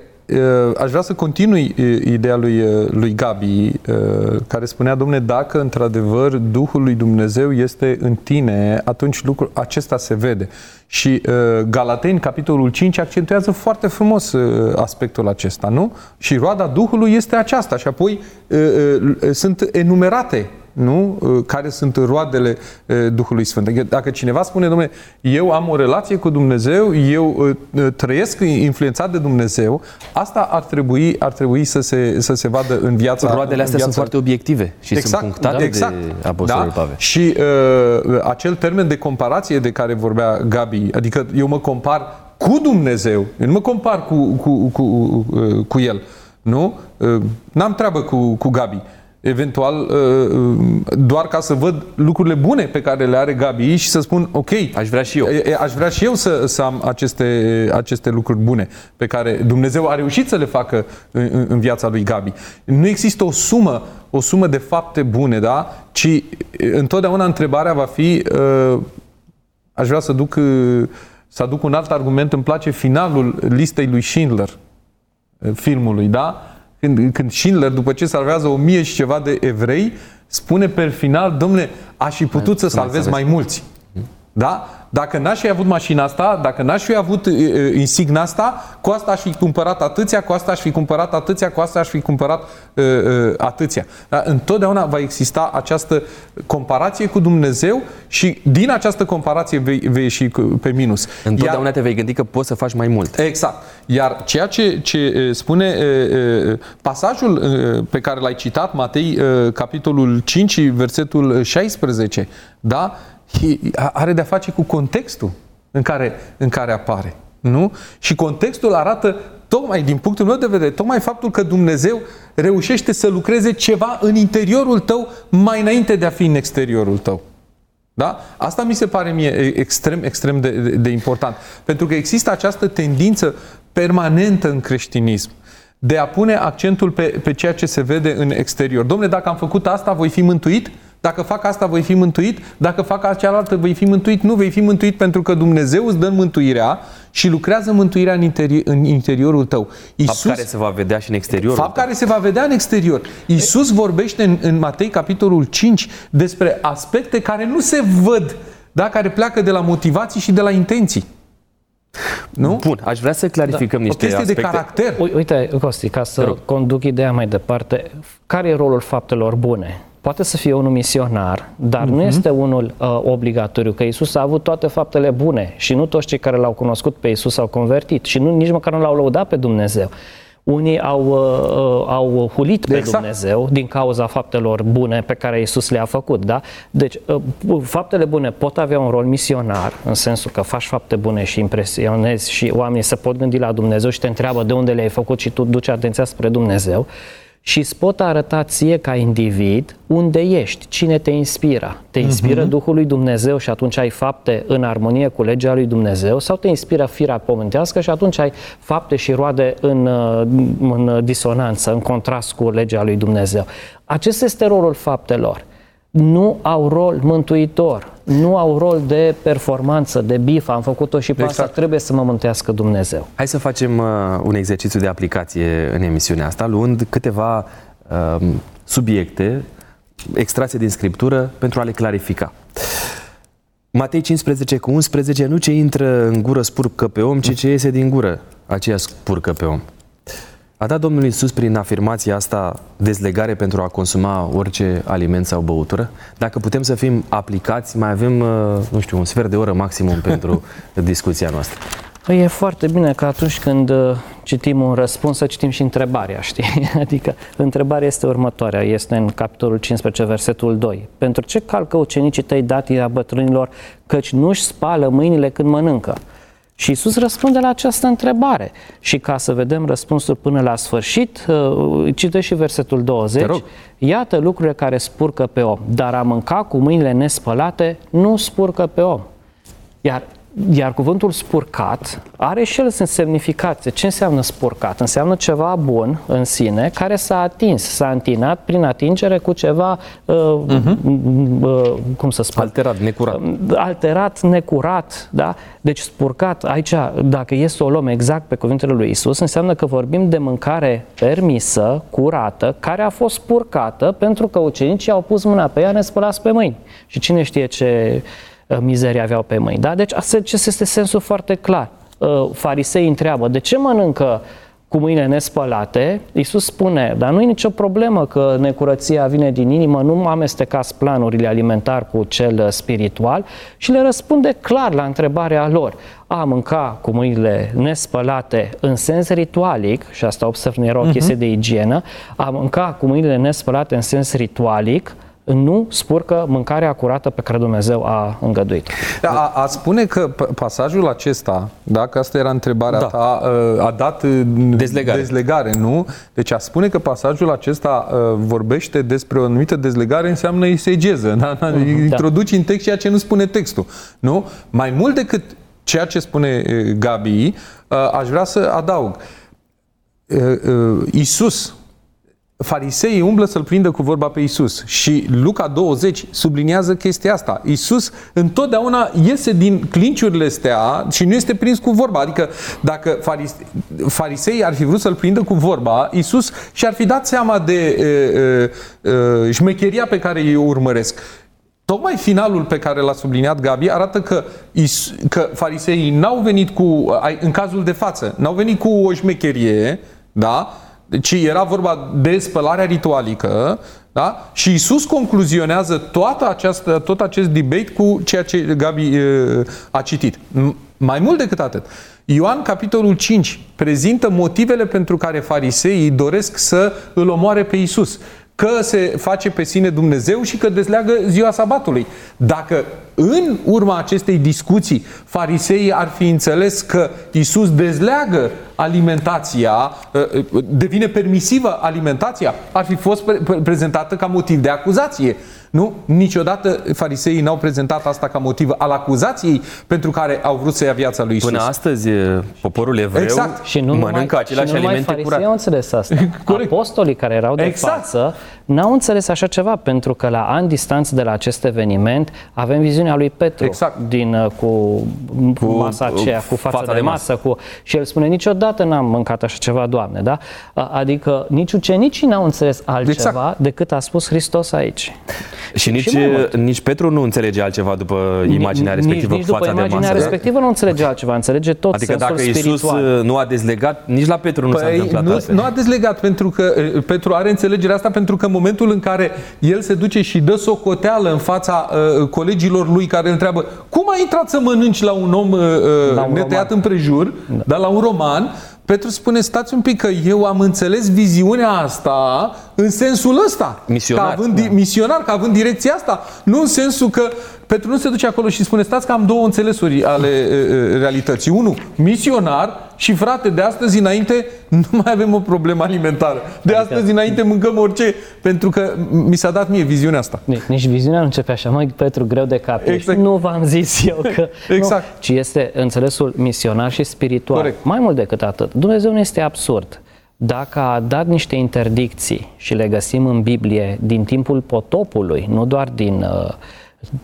aș vrea să continui ideea lui, lui Gabi, care spunea, domne, dacă într-adevăr Duhul lui Dumnezeu este în tine, atunci lucrul acesta se vede. Și Galateni, capitolul 5, accentuează foarte frumos aspectul acesta, nu? Și roada Duhului este aceasta și apoi sunt enumerate nu? Uh, care sunt roadele uh, Duhului Sfânt. Adică dacă cineva spune, domnule, eu am o relație cu Dumnezeu, eu uh, trăiesc influențat de Dumnezeu, asta ar trebui, ar trebui să, se, să se vadă în viața Roadele astea viața... sunt foarte obiective și exact, sunt punctate da, exact, de Apostolul da? Pavel. Și uh, acel termen de comparație de care vorbea Gabi, adică eu mă compar cu Dumnezeu, eu nu mă compar cu, cu, cu, cu, cu El, nu? N-am treabă cu, cu Gabi eventual uh, uh, doar ca să văd lucrurile bune pe care le are Gabi și să spun, ok, aș vrea și eu, aș vrea și eu să, să am aceste, aceste lucruri bune pe care Dumnezeu a reușit să le facă în, în viața lui Gabi. Nu există o sumă, o sumă de fapte bune, da? Ci întotdeauna întrebarea va fi, uh, aș vrea să duc, să aduc un alt argument, îmi place finalul listei lui Schindler, filmului, da? Când, când Schindler, după ce salvează o mie și ceva de evrei, spune pe final, domnule, aș fi putut să salvez mai mulți. Da? Dacă n-aș fi avut mașina asta, dacă n-aș fi avut uh, insigna asta, cu asta aș fi cumpărat atâția, cu asta aș fi cumpărat atâția, cu asta aș fi cumpărat uh, uh, atâția. Dar întotdeauna va exista această comparație cu Dumnezeu și din această comparație vei, vei ieși pe minus. Întotdeauna Iar, te vei gândi că poți să faci mai mult. Exact. Iar ceea ce, ce spune uh, pasajul uh, pe care l-ai citat, Matei, uh, capitolul 5, versetul 16, da? Are de-a face cu contextul în care, în care apare. Nu? Și contextul arată tocmai, din punctul meu de vedere, tocmai faptul că Dumnezeu reușește să lucreze ceva în interiorul tău mai înainte de a fi în exteriorul tău. Da? Asta mi se pare mie extrem, extrem de, de, de important. Pentru că există această tendință permanentă în creștinism de a pune accentul pe, pe ceea ce se vede în exterior. Domnule, dacă am făcut asta, voi fi mântuit? Dacă fac asta, voi fi mântuit? Dacă fac cealaltă, voi fi mântuit? Nu, vei fi mântuit pentru că Dumnezeu îți dă mântuirea și lucrează mântuirea în, interi- în interiorul tău. Iisus, fapt care se va vedea și în exterior. Fapt care se va vedea în exterior. Iisus vorbește în, în Matei, capitolul 5, despre aspecte care nu se văd, da? care pleacă de la motivații și de la intenții. Nu? Bun, aș vrea să clarificăm da. niște o chestie aspecte. de caracter. Uite, Costi, ca să conduc ideea mai departe, care e rolul faptelor bune? Poate să fie unul misionar, dar uh-huh. nu Mhm. este unul uh, obligatoriu, că Isus a avut toate faptele bune și nu toți cei care l-au cunoscut pe Isus s-au convertit și nu, nici măcar nu l-au lăudat pe Dumnezeu. Unii au, uh, au hulit pe Exact. Dumnezeu din cauza faptelor bune pe care Isus le-a făcut. Da? Deci, uh, faptele bune pot avea un rol misionar, în sensul că faci fapte bune și impresionezi și oamenii se pot gândi la Dumnezeu și te întreabă de unde le-ai făcut și tu duci atenția spre Dumnezeu și îți pot arăta ție ca individ unde ești, cine te inspiră. Te inspiră uh-huh. Duhul lui Dumnezeu și atunci ai fapte în armonie cu legea lui Dumnezeu sau te inspiră firea pământească și atunci ai fapte și roade în, uh, în disonanță, în contrast cu legea lui Dumnezeu. Acesta este rolul faptelor. Nu au rol mântuitor, nu au rol de performanță, de bif, am făcut-o și pe exact. asta trebuie să mă mântuiască Dumnezeu. Hai să facem uh, un exercițiu de aplicație în emisiunea asta, luând câteva uh, subiecte extrase din Scriptură pentru a le clarifica. Matei 15 cu 11, nu ce intră în gură spurcă pe om, ci ce iese din gură, aceea spurcă pe om. A dat Domnul Iisus prin afirmația asta dezlegare pentru a consuma orice aliment sau băutură? Dacă putem să fim aplicați, mai avem, uh, nu știu, un sfert de oră maximum pentru discuția noastră. Păi e foarte bine că atunci când uh, citim un răspuns să citim și întrebarea, știi? Adică întrebarea este următoarea, este în capitolul 15, versetul 2. Pentru ce calcă ucenicii tăi datii a bătrânilor, căci nu-și spală mâinile când mănâncă? Și Isus răspunde la această întrebare. Și ca să vedem răspunsul până la sfârșit, uh, citește și versetul 20. Iată lucrurile care spurcă pe om, dar a mânca cu mâinile nespălate nu spurcă pe om. Iar iar cuvântul spurcat are și el semnificație. Ce înseamnă spurcat? Înseamnă ceva bun în sine care s-a atins, s-a întinat prin atingere cu ceva, uh, uh-huh. uh, cum să spun? Alterat, necurat. Alterat, necurat, da? Deci spurcat, aici, dacă e să o luăm exact pe cuvintele lui Isus, înseamnă că vorbim de mâncare permisă, curată, care a fost spurcată pentru că ucenicii au pus mâna pe ea nespălați pe mâini. Și cine știe ce mizerie aveau pe mâini. Da? Deci acesta este sensul foarte clar. Farisei întreabă, de ce mănâncă cu mâinile nespălate? Iisus spune, dar nu e nicio problemă că necurăția vine din inimă, nu amestecați planurile alimentar cu cel spiritual și le răspunde clar la întrebarea lor. A mânca cu mâinile nespălate în sens ritualic, și asta observ nu era o chestie uh-huh. de igienă, a mânca cu mâinile nespălate în sens ritualic, nu spurcă mâncarea curată pe care Dumnezeu a îngăduit. Da, a, a spune că pasajul acesta, dacă asta era întrebarea da. ta, a dat dezlegare. dezlegare, nu? Deci a spune că pasajul acesta vorbește despre o anumită dezlegare înseamnă isegeză. Da? Uh-huh, Introduci da. în text ceea ce nu spune textul. Nu? Mai mult decât ceea ce spune Gabi, aș vrea să adaug. Isus, fariseii umblă să-l prindă cu vorba pe Isus și Luca 20 subliniază chestia asta. Isus întotdeauna iese din clinciurile astea și nu este prins cu vorba. Adică dacă farise- fariseii ar fi vrut să-l prindă cu vorba, Isus și-ar fi dat seama de uh, uh, șmecheria pe care ei o urmăresc. Tocmai finalul pe care l-a subliniat Gabi arată că, is, că fariseii n-au venit cu, în cazul de față, n-au venit cu o șmecherie, da? Deci era vorba de spălarea ritualică, da? Și Isus concluzionează toată această, tot acest debate cu ceea ce Gabi e, a citit. Mai mult decât atât, Ioan, capitolul 5, prezintă motivele pentru care fariseii doresc să îl omoare pe Isus. Că se face pe sine Dumnezeu și că dezleagă ziua sabatului. Dacă în urma acestei discuții, fariseii ar fi înțeles că Isus dezleagă alimentația, uh, uh, devine permisivă alimentația, ar fi fost pre- prezentată ca motiv de acuzație. Nu? Niciodată fariseii n-au prezentat asta ca motiv al acuzației pentru care au vrut să ia viața lui Isus. Până astăzi, poporul evreu Exact. Și nu mănâncă numai, aceleași și nu numai alimente farisei curate. au înțeles asta. Corect. Apostolii care erau de Exact. față n-au înțeles așa ceva, pentru că la ani distanță de la acest eveniment avem viziunea lui Petru Exact. din, uh, cu, cu masa aceea, cu fața, fața de de masă. Cu, și el spune, niciodată n-am mâncat așa ceva, Doamne, da? A- Adică nici ucenicii n-au înțeles altceva Exact. decât a spus Hristos aici. Și nici, mai mult. nici Petru nu înțelege altceva după imaginea respectivă nici, nici cu după fața de imaginea masă. da? respectivă nu înțelege altceva, înțelege tot Adică sensul dacă Isus spiritual. nu a dezlegat, nici la Petru nu s-a Păi întâmplat nu, altfel. nu a dezlegat pentru că uh, Petru are înțelegerea asta pentru că în momentul în care el se duce și dă socoteală în fața uh, colegilor lui care îl întreabă cum ai intrat să mănânci la un om uh, La un netăiat roman. împrejur, da. dar la un roman, Petru spune, stați un pic că eu am înțeles viziunea asta în sensul ăsta. Misionar. Ca având, da. Misionar, ca având direcția asta. Nu în sensul că Petru nu se duce acolo și spune, stați că am două înțelesuri ale uh, uh, realității. Unu, misionar și frate, de astăzi înainte nu mai avem o problemă alimentară. De adică... astăzi înainte mâncăm orice, pentru că mi s-a dat mie viziunea asta. Nici, nici viziunea nu începe așa, măi, Petru, greu de cap. ești. Exact. Nu v-am zis eu că... Exact. Nu, ci este înțelesul misionar și spiritual. Corect. Mai mult decât atât. Dumnezeu nu este absurd. Dacă a dat niște interdicții și le găsim în Biblie din timpul potopului, nu doar din uh,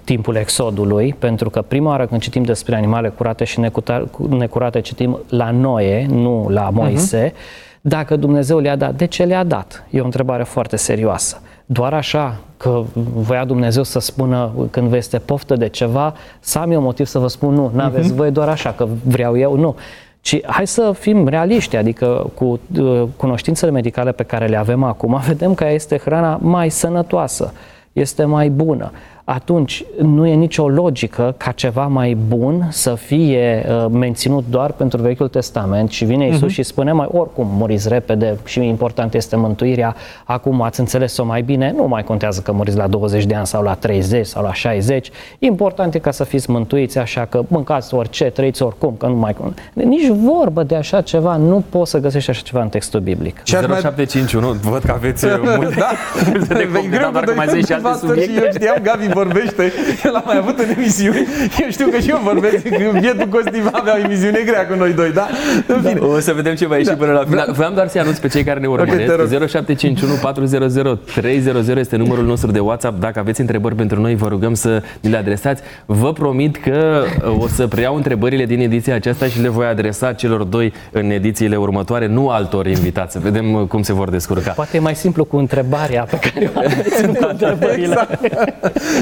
timpul exodului, pentru că prima oară când citim despre animale curate și necuta- necurate, citim la Noe, nu la Moise, dacă Dumnezeu le-a dat, de ce le-a dat? E o întrebare foarte serioasă. Doar așa că voia Dumnezeu să spună când vă este poftă de ceva, să am eu motiv să vă spun nu, n-aveți voie doar așa că vreau eu, nu. Ci hai să fim realiști, adică cu uh, cunoștințele medicale pe care le avem acum, vedem că este hrana mai sănătoasă, este mai bună. Atunci nu e nicio logică ca ceva mai bun să fie uh, menținut doar pentru Vechiul Testament și vine Isus și spune mai oricum muriți repede și important este mântuirea, acum ați înțeles-o mai bine, nu mai contează că muriți la 20 de ani sau la 30 sau la 60, important e ca să fiți mântuiți, așa că mâncați orice, trăiți oricum, că nu mai... Nici vorbă de așa ceva, nu poți să găsești așa ceva în textul biblic. Și aș mai- 0751, văd că aveți uh, multe, da. multe de E completat, greu dar că că mai doi zici și alte pastori și subiecte. eu știam, Gabi vorbește, el a mai avut în emisiuni, eu știu că și eu vorbesc, că bietul Costiv avea o emisiune grea cu noi doi, da? În fine. O să vedem ce va ieși până la final. Vreau doar să anunț pe cei care ne te rog. urmăresc. 0751 400 300 este numărul nostru de WhatsApp. Dacă aveți întrebări pentru noi, vă rugăm să ni le adresați. Vă promit că uh, o să preiau întrebările din ediția aceasta și le voi adresa celor doi în edițiile următoare, nu altor invitați. Să vedem uh, cum se vor descurca. Poate e mai simplu cu întrebarea pe care o aveți, nu cu întrebările.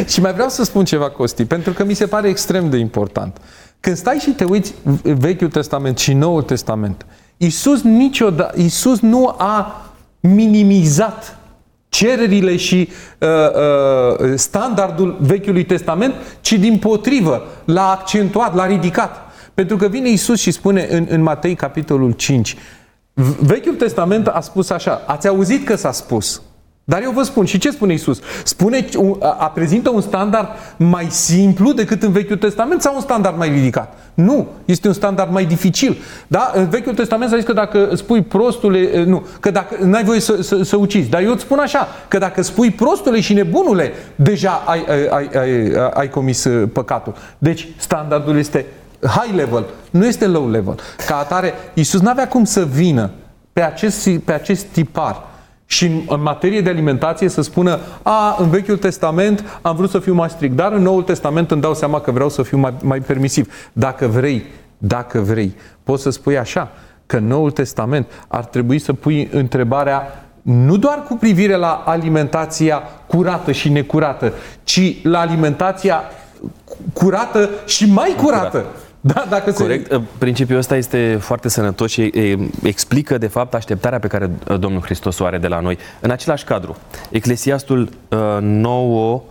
Și mai vreau să spun ceva, Costi, pentru că mi se pare extrem de important. Când stai și te uiți Vechiul Testament și Noul Testament, Iisus niciodată, Iisus nu a minimizat cererile și uh, uh, standardul Vechiului Testament, ci din potrivă l-a accentuat, l-a ridicat. Pentru că vine Iisus și spune în, în Matei, capitolul 5, Vechiul Testament a spus așa, ați auzit că s-a spus, dar eu vă spun, și ce spune Isus? Spune, a, a prezintă un standard mai simplu decât în Vechiul Testament sau un standard mai ridicat? Nu, este un standard mai dificil. Da? În Vechiul Testament s-a zis că dacă spui prostule, nu, că dacă n-ai voie să, să, să ucizi. Dar eu îți spun așa, că dacă spui prostule și nebunule, deja ai, ai, ai, ai, ai comis uh, păcatul. Deci standardul este high level, nu este low level. Ca atare, Isus n-avea cum să vină pe acest, pe acest tipar și în, în materie de alimentație să spună a, în Vechiul Testament am vrut să fiu mai strict, dar în Noul Testament îmi dau seama că vreau să fiu mai, mai permisiv. Dacă vrei, dacă vrei, poți să spui așa, că în Noul Testament ar trebui să pui întrebarea nu doar cu privire la alimentația curată și necurată, ci la alimentația curată și mai curată. Da, dacă Corect. Se... Principiul ăsta este foarte sănătos și e, explică, de fapt, așteptarea pe care uh, Domnul Hristos o are de la noi. În același cadru, Eclesiastul uh, 9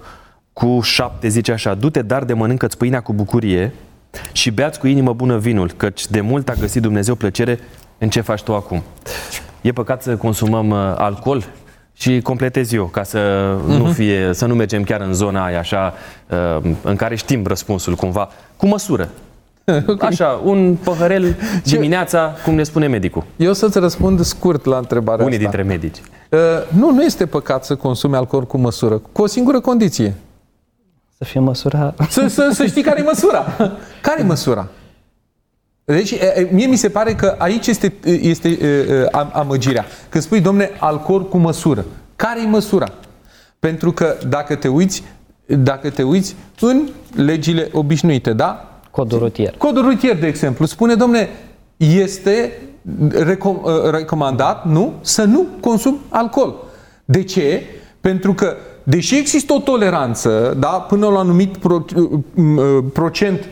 cu 7 zice așa, du-te, dar de mănâncă-ți pâinea cu bucurie și beați cu inimă bună vinul, căci de mult a găsit Dumnezeu plăcere în ce faci tu acum. E păcat să consumăm uh, alcool Și completez eu, ca să uh-huh. nu fie, să nu mergem chiar în zona aia așa, uh, în care știm răspunsul cumva, cu măsură. Okay. Așa, un păhărel dimineața, cum ne spune medicul. Eu să-ți răspund scurt la întrebarea Unii asta. dintre medici. Uh, nu, nu este păcat să consumi alcool cu măsură, cu o singură condiție. Să fie măsura... Să, să, să știi care e măsura. Care e măsura? Deci, mie mi se pare că aici este, este amăgirea. Când spui, domne, alcool cu măsură. Care e măsura? Pentru că dacă te uiți, dacă te uiți în legile obișnuite, da? Codul rutier. Codul rutier, de exemplu, spune, domne, este recom- recomandat, nu, să nu consum alcool. De ce? Pentru că, deși există o toleranță, da, până la un anumit pro, procent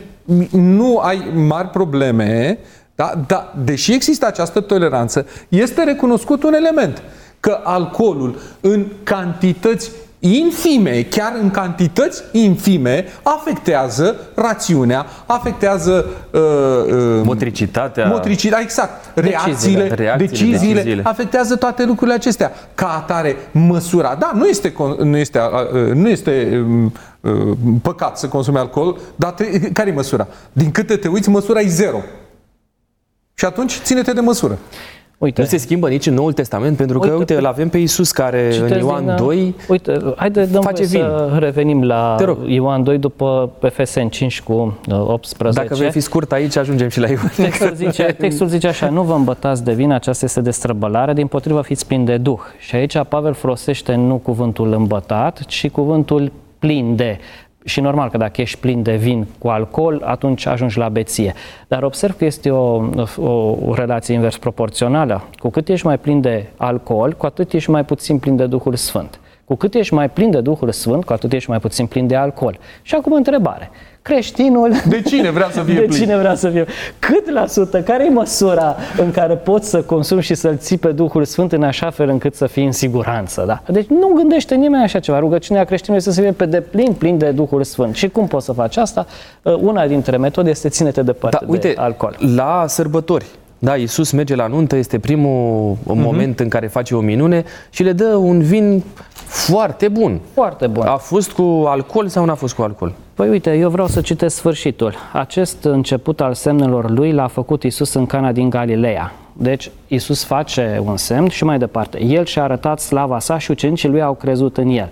nu ai mari probleme, da? da, deși există această toleranță, este recunoscut un element, că alcoolul în cantități infime, chiar în cantități infime, afectează rațiunea, afectează uh, uh, motricitatea, motricitatea, exact, reacțiile, reacțiile, deciziile, deciziile, afectează toate lucrurile acestea. Ca atare, măsura, da, nu este, nu este, uh, nu este um, uh, păcat să consumi alcool, dar care e măsura? Din câte te uiți, măsura e zero. Și atunci, ține-te de măsură. Uite. Nu se schimbă nici în Noul Testament, pentru că, uite, uite îl avem pe Iisus care în Ioan din, 2 Uite, haide, dăm face vin. să revenim la Ioan 2 după PFSN 5 cu 18. Dacă vei fi scurt aici, ajungem și la Ioan. Textul zice, textul zice așa, nu vă îmbătați de vin, aceasta este de străbălare, din potrivă fiți plini de Duh. Și aici Pavel folosește nu cuvântul îmbătat, ci cuvântul plin de și normal că dacă ești plin de vin cu alcool, atunci ajungi la beție. Dar observ că este o, o, o relație invers proporțională. Cu cât ești mai plin de alcool, cu atât ești mai puțin plin de Duhul Sfânt. Cu cât ești mai plin de Duhul Sfânt, cu atât ești mai puțin plin de alcool. Și acum întrebare creștinul... De cine vrea să fie De plin? cine vrea să fie Cât la sută? Care e măsura în care poți să consumi și să-L ții pe Duhul Sfânt în așa fel încât să fii în siguranță? Da? Deci nu gândește nimeni așa ceva. Rugăciunea creștinului este să fie pe deplin plin de Duhul Sfânt. Și cum poți să faci asta? Uh, una dintre metode este ține-te departe da, uite, de alcool. La sărbători, da, Iisus merge la nuntă, este primul uh-huh. moment în care face o minune și le dă un vin foarte bun. Foarte bun. A fost cu alcool sau nu a fost cu alcool? Păi uite, eu vreau să citesc sfârșitul. Acest început al semnelor lui l-a făcut Isus în Cana din Galileea. Deci Isus face un semn și mai departe. El și-a arătat slava sa și ucenicii lui au crezut în el.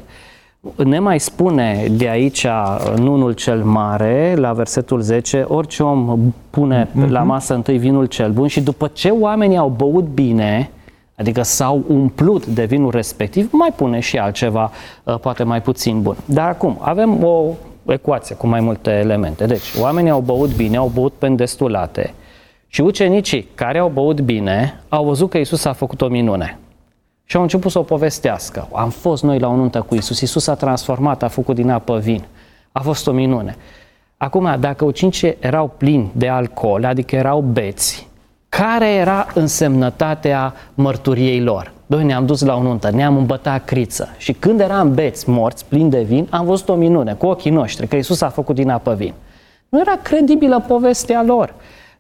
Ne mai spune de aici nunul cel mare, la versetul 10, orice om pune mm-hmm. la masă întâi vinul cel bun și după ce oamenii au băut bine, adică s-au umplut de vinul respectiv, mai pune și altceva, uh, poate mai puțin bun. Dar acum, avem o ecuație cu mai multe elemente. Deci, oamenii au băut bine, au băut pe destulate și ucenicii care au băut bine au văzut că Isus a făcut o minune. Și au început să o povestească. Am fost noi la o nuntă cu Isus. Isus a transformat, a făcut din apă vin. A fost o minune. Acum, dacă ucenicii erau plini de alcool, adică erau beți, care era însemnătatea mărturiei lor? Doi, ne-am dus la o nuntă, ne-am îmbătat criță și când eram beți, morți, plini de vin, am văzut o minune cu ochii noștri, că Isus a făcut din apă vin. Nu era credibilă povestea lor.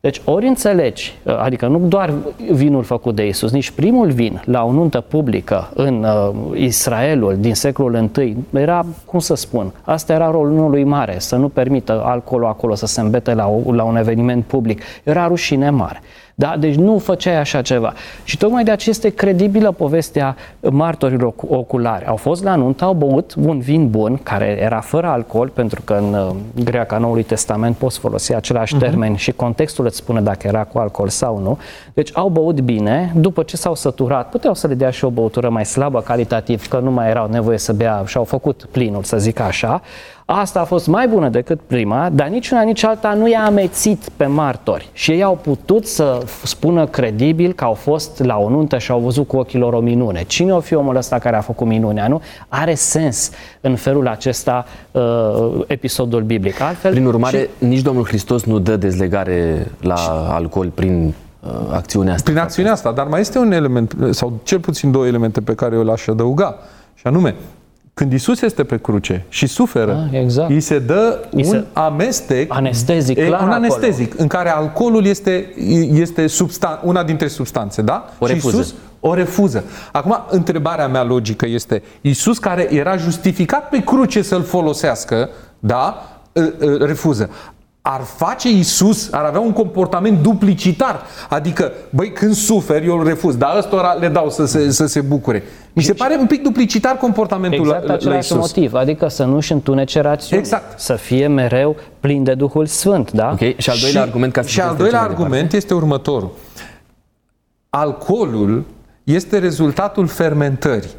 Deci ori înțelegi, adică nu doar vinul făcut de Isus, nici primul vin la o nuntă publică în uh, Israelul din secolul I era, cum să spun, asta era rolul unului mare, să nu permită alcoolul acolo să se îmbete la, o, la un eveniment public. Era rușine mare. Da? Deci nu făceai așa ceva. Și tocmai de aceea este credibilă povestea martorilor oculari. Au fost la nuntă, au băut un vin bun, care era fără alcool, pentru că în uh, greaca Noului Testament poți folosi același uh-huh. termen și contextul îți spune dacă era cu alcool sau nu. Deci au băut bine, după ce s-au săturat, puteau să le dea și o băutură mai slabă calitativ, că nu mai erau nevoie să bea și au făcut plinul, să zic așa. Asta a fost mai bună decât prima, dar niciuna, nici alta nu i-a amețit pe martori. Și ei au putut să spună credibil că au fost la o nuntă și au văzut cu ochii lor o minune. Cine o fi omul ăsta care a făcut minunea, nu? Are sens în felul acesta uh, episodul biblic. Altfel, prin urmare, și... nici Domnul Hristos nu dă dezlegare la alcool prin uh, acțiunea asta. Prin acțiunea asta, dar mai este un element, sau cel puțin două elemente pe care eu le-aș adăuga. Și anume, când Isus este pe cruce și suferă, ah, exact. îi se dă îi un se... amestec, anestezic, clar un anestezic, acolo. în care alcoolul este, este substan- una dintre substanțe, da? O și refuză. Isus o refuză. Acum, întrebarea mea logică este, Iisus care era justificat pe cruce să-l folosească, da, ă, ă, refuză ar face Isus, ar avea un comportament duplicitar. Adică, băi, când suferi, eu îl refuz, dar ăstora le dau să se, să se bucure. Mi se pare un pic duplicitar comportamentul exact la, la același Isus. motiv, adică să nu-și întunece rațiunea. Exact. Să fie mereu plin de Duhul Sfânt, da? Ok, și al doilea argument ca să Și al putem doilea trece mai argument este următorul. Alcoolul este rezultatul fermentării.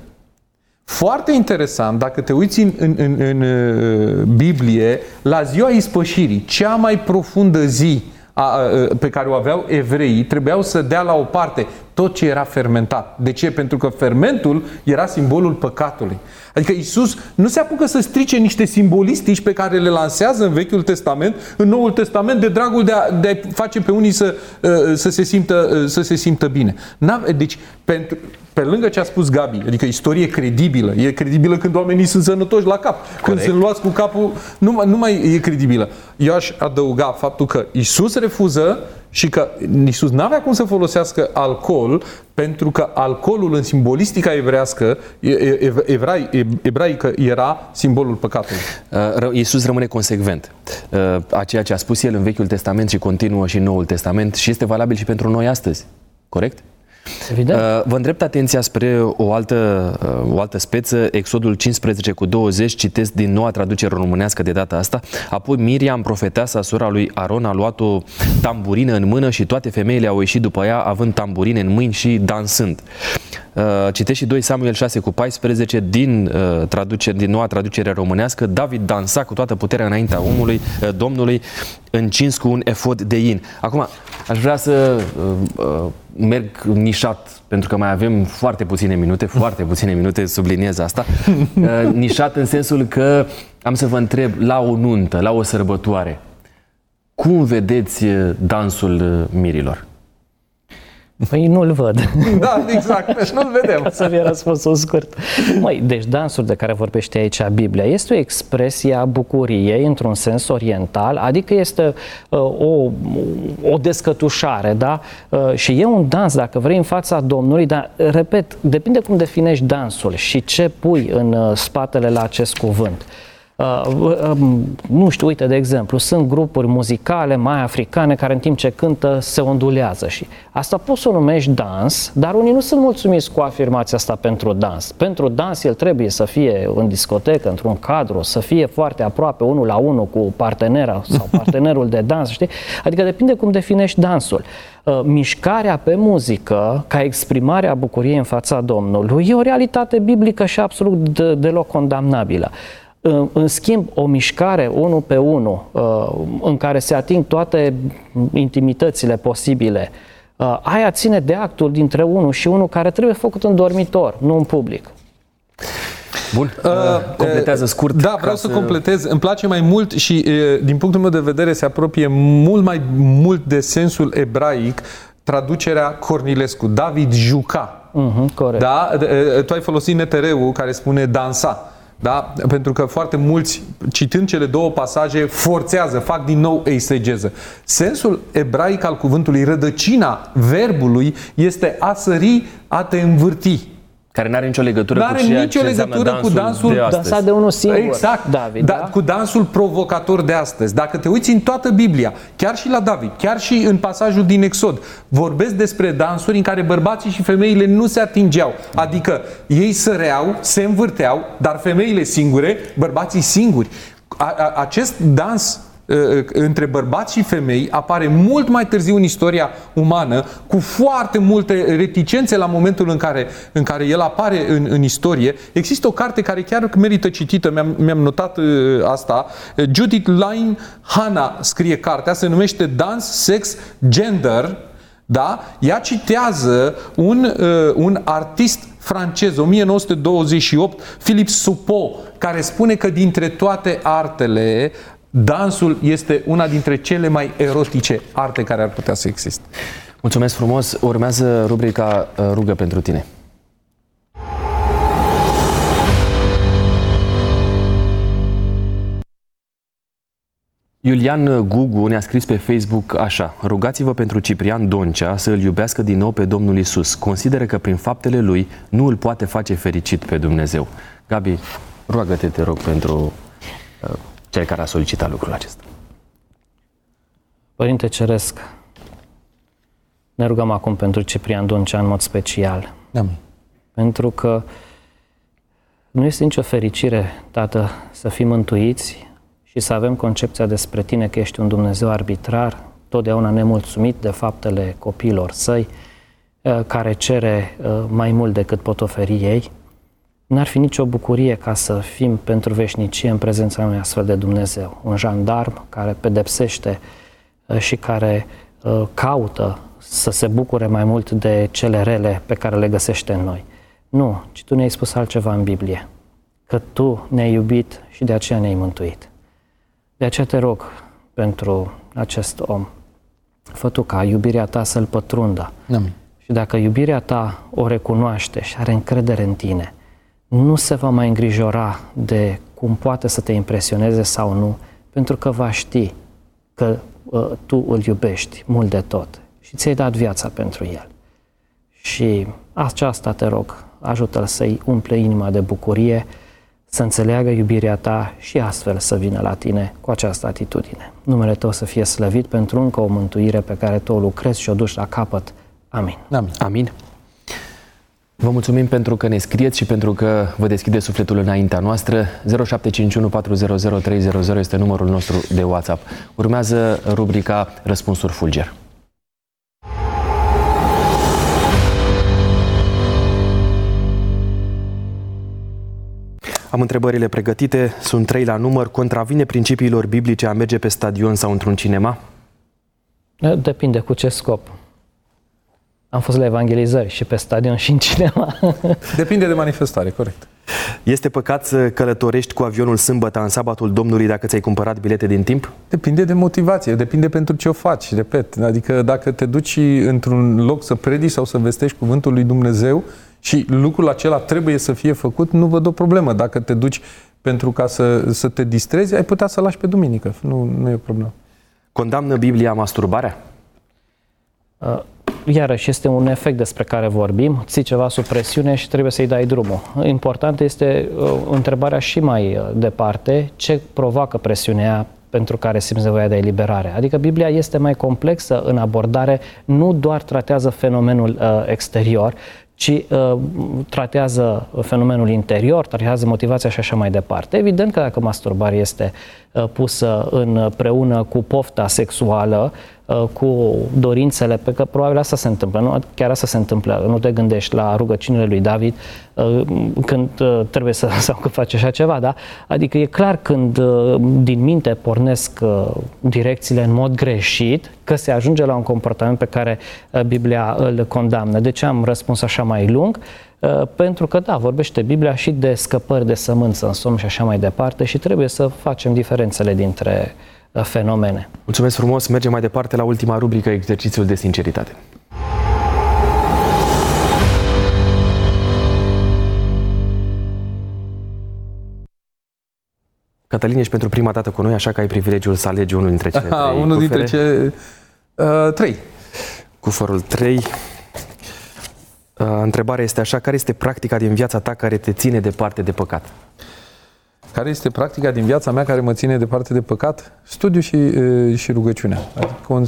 Foarte interesant, dacă te uiți în, în, în, în uh, Biblie, la ziua ispășirii, cea mai profundă zi a, a, pe care o aveau evreii, trebuiau să dea la o parte tot ce era fermentat. De ce? Pentru că fermentul era simbolul păcatului. Adică Isus nu se apucă să strice niște simbolistici pe care le lansează în Vechiul Testament, în Noul Testament, de dragul de a, de a face pe unii să, uh, să, se, simtă, uh, să se simtă bine. N-ave- Deci, pentru, pe lângă ce a spus Gabi, adică istorie credibilă, e credibilă când oamenii sunt sănătoși la cap. Când sunt luați cu capul, nu, mai- nu mai e credibilă. Eu aș adăuga faptul că Isus refuză și că Isus n-avea cum să folosească alcool pentru că alcoolul în simbolistica evrească, e- e- evrai, e- ebraică, era simbolul păcatului. Uh, ră- Iisus rămâne consecvent uh, a ceea ce a spus el în Vechiul Testament și continuă și în Noul Testament și este valabil și pentru noi astăzi. Corect? Evident. Uh, Vă îndrept atenția spre o altă, uh, o altă speță, Exodul 15 cu 20, citesc din noua traducere românească de data asta. Apoi Miriam, profeteasa, sora lui Aron, a luat o tamburină în mână și toate femeile au ieșit după ea având tamburine în mâini și dansând. Uh, Citești și 2 Samuel 6 cu 14 din, uh, traducere, din noua traducere românească. David dansa cu toată puterea înaintea omului, uh, Domnului, încins cu un efod de in. Acum, aș vrea să uh, uh, merg nișat, pentru că mai avem foarte puține minute, foarte puține minute, subliniez asta. Uh, nișat în sensul că am să vă întreb la o nuntă, la o sărbătoare, cum vedeți uh, dansul uh, mirilor? Păi nu-l văd. Da, exact, deci nu-l vedem. Ca să fie răspunsul scurt. Măi, deci dansul de care vorbește aici Biblia este o expresie a bucuriei într-un sens oriental, adică este uh, o, o descătușare, da? Uh, și e un dans, dacă vrei, în fața Domnului, dar, repet, depinde cum definești dansul și ce pui în uh, spatele la acest cuvânt. Uh, um, nu știu, uite, de exemplu, sunt grupuri muzicale mai africane care în timp ce cântă se ondulează și asta poți să o numești dans, dar unii nu sunt mulțumiți cu afirmația asta pentru dans. Pentru dans el trebuie să fie în discotecă, într-un cadru, să fie foarte aproape unul la unul cu partenera sau partenerul de dans, știi? Adică depinde cum definești dansul. Uh, Mișcarea pe muzică, ca exprimare a bucuriei în fața Domnului, e o realitate biblică și absolut de, deloc condamnabilă. În în schimb, o mișcare unul pe unul, uh, în care se ating toate intimitățile posibile, uh, aia ține de actul dintre unul și unul care trebuie făcut în dormitor, nu în public. Bun, uh, completează scurt. Da, ca vreau să completez. Îmi place mai mult și, e, din punctul meu de vedere, se apropie mult mai mult de sensul ebraic traducerea Cornilescu. David juca. Uh-huh, corect. Da? E, Tu ai folosit NTR-ul care spune dansa. Da? Pentru că foarte mulți, citând cele două pasaje, forțează, fac din nou eisegeză. Sensul ebraic al cuvântului, rădăcina verbului, este a sări, a te învârti. Care nu are nicio legătură N-are cu ceea nicio ce înseamnă legătură cu dansul de astăzi. Dansat de unul singur, Exact, David, da, da? cu dansul provocator de astăzi. Dacă te uiți în toată Biblia, chiar și la David, chiar și în pasajul din Exod, vorbesc despre dansuri în care bărbații și femeile nu se atingeau. Adică ei săreau, se învârteau, dar femeile singure, bărbații singuri. A, a, acest dans uh, între bărbați și femei apare mult mai târziu în istoria umană, cu foarte multe reticențe la momentul în care, în care el apare în, în istorie. Există o carte care chiar merită citită, mi-am, mi-am notat uh, asta. Judith Line Hanna scrie cartea, se numește Dans, Sex, Gender, da? Ea citează un, uh, un artist francez, 1928, Philippe Soupeau, care spune că dintre toate artele, dansul este una dintre cele mai erotice arte care ar putea să existe. Mulțumesc frumos. Urmează rubrica uh, Rugă pentru tine. Iulian Gugu ne-a scris pe Facebook așa Rugați-vă pentru Ciprian Doncea să îl iubească din nou pe Domnul Isus. Consideră că prin faptele lui nu îl poate face fericit pe Dumnezeu. Gabi, roagă-te, te rog, pentru uh, cel care a solicitat lucrul acesta. Părinte Ceresc, ne rugăm acum pentru Ciprian Doncea în mod special. Amin. Pentru că nu este nicio fericire, Tată, să fim mântuiți și să avem concepția despre Tine că ești un Dumnezeu arbitrar, totdeauna nemulțumit de faptele copiilor săi, uh, care cere uh, mai mult decât pot oferi ei. N-ar fi nicio bucurie ca să fim pentru veșnicie în prezența unui astfel de Dumnezeu. Un jandarm care pedepsește uh, și care caută să se bucure mai mult de cele rele pe care le găsește în noi. Nu, ci tu ne-ai spus altceva în Biblie, că tu ne-ai iubit și de aceea ne-ai mântuit. De aceea te rog pentru acest om, fă tu ca iubirea ta să-l pătrundă. Amin. Și dacă iubirea ta o recunoaște și are încredere în tine, nu se va mai îngrijora de cum poate să te impresioneze sau nu, pentru că va ști că uh, tu îl iubești mult de tot și ți-ai dat viața pentru el. Și aceasta te rog, ajută-l să-i umple inima de bucurie, să înțeleagă iubirea ta și astfel să vină la tine cu această atitudine. Numele tău să fie slăvit pentru încă o mântuire pe care tu o lucrezi și o duci la capăt. Amin. Amin. Amin. Vă mulțumim pentru că ne scrieți și pentru că vă deschideți sufletul înaintea noastră. 0751 400 300 este numărul nostru de WhatsApp. Urmează rubrica Răspunsuri Fulger. Am întrebările pregătite, sunt trei la număr. Contravine principiilor biblice a merge pe stadion sau într-un cinema? Depinde cu ce scop. Am fost la evangelizări și pe stadion și în cinema. Depinde de manifestare, corect. Este păcat să călătorești cu avionul sâmbătă în sabatul Domnului dacă ți-ai cumpărat bilete din timp? Depinde de motivație, depinde pentru ce o faci, repet. Adică dacă te duci într-un loc să predici sau să vestești cuvântul lui Dumnezeu, și lucrul acela trebuie să fie făcut, nu văd o problemă. Dacă te duci pentru ca să, să te distrezi, ai putea să lași pe duminică. Nu, nu e o problemă. Condamnă Biblia masturbarea? Uh, iarăși este un efect despre care vorbim, ții ceva sub presiune și trebuie să-i dai drumul. Important este uh, întrebarea și mai uh, departe, ce provoacă presiunea pentru care simți nevoia de eliberare. Adică Biblia este mai complexă în abordare, nu doar tratează fenomenul uh, exterior, ci uh, tratează fenomenul interior, tratează motivația și așa mai departe. Evident că dacă masturbarea este uh, pusă împreună cu pofta sexuală, uh, cu dorințele, pe că probabil asta se întâmplă, nu? chiar asta se întâmplă, nu te gândești la rugăciunile lui David uh, când uh, trebuie să, sau când face așa ceva, da? Adică e clar când uh, din minte pornesc uh, direcțiile în mod greșit, că se ajunge la un comportament pe care uh, Biblia îl condamnă. De ce am răspuns așa mai lung? Uh, pentru că, da, vorbește Biblia și de scăpări de sămânță în somn și așa mai departe și trebuie să facem diferențele dintre uh, fenomene. Mulțumesc frumos! Mergem mai departe la ultima rubrică, exercițiul de sinceritate. Cătălin, ești pentru prima dată cu noi, așa că ai privilegiul să alegi unul dintre cele trei Unul dintre cele uh, trei. Cufărul 3. Uh, întrebarea este așa, care este practica din viața ta care te ține departe de păcat? Care este practica din viața mea care mă ține departe de păcat? Studiu și, uh, și rugăciunea. Adică un,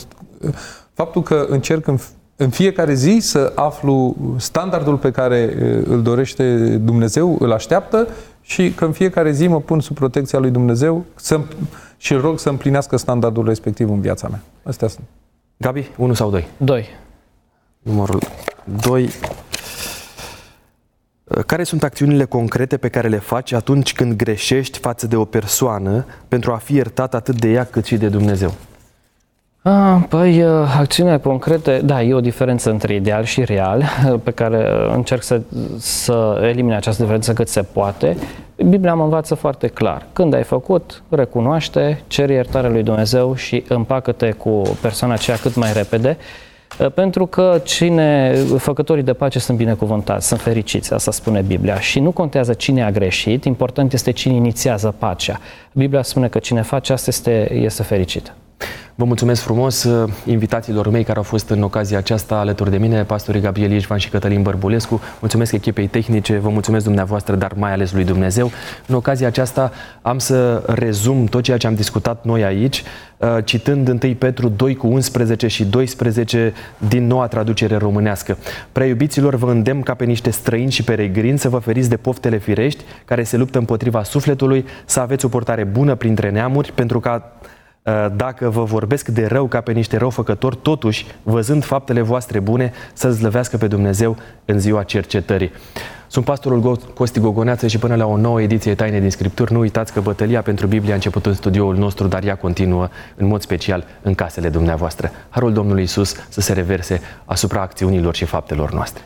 faptul că încerc în, în fiecare zi să aflu standardul pe care uh, îl dorește Dumnezeu, îl așteaptă și că în fiecare zi mă pun sub protecția lui Dumnezeu să, și îl rog să împlinească standardul respectiv în viața mea. Astea sunt. Gabi, 1 sau 2? 2. Numărul 2. Care sunt acțiunile concrete pe care le faci atunci când greșești față de o persoană pentru a fi iertat atât de ea cât și de Dumnezeu? A, păi, acțiunile concrete, da, e o diferență între ideal și real, pe care încerc să, să elimine această diferență cât se poate. Biblia mă învață foarte clar. Când ai făcut, recunoaște, ceri iertare lui Dumnezeu și împacă-te cu persoana aceea cât mai repede. Uh, pentru că cine, făcătorii de pace sunt binecuvântați, sunt fericiți, asta spune Biblia. Și nu contează cine a greșit, important este cine inițiază pacea. Biblia spune că cine face asta este, este fericit. Vă mulțumesc frumos uh, invitațiilor mei care au fost în ocazia aceasta alături de mine, pastorii Gabriel Ișvan și Cătălin Bărbulescu. Mulțumesc echipei tehnice, vă mulțumesc dumneavoastră, dar mai ales lui Dumnezeu. În ocazia aceasta am să rezum tot ceea ce am discutat noi aici, uh, citând 1 Petru 2 cu 11 și 12 din noua traducere românească. Prea iubiților, vă îndemn ca pe niște străini și peregrini să vă feriți de poftele firești care se luptă împotriva sufletului, să aveți o portare bună printre neamuri, pentru ca Uh, dacă vă vorbesc de rău ca pe niște răufăcători, totuși, văzând faptele voastre bune, să zlăvească pe Dumnezeu în ziua cercetării. Sunt pastorul Costi Gogoneață și până la o nouă ediție Taine din Scripturi, nu uitați că bătălia pentru Biblie a început în studioul nostru, dar ea continuă în mod special în casele dumneavoastră. Harul Domnului Isus să se reverse asupra acțiunilor și faptelor noastre.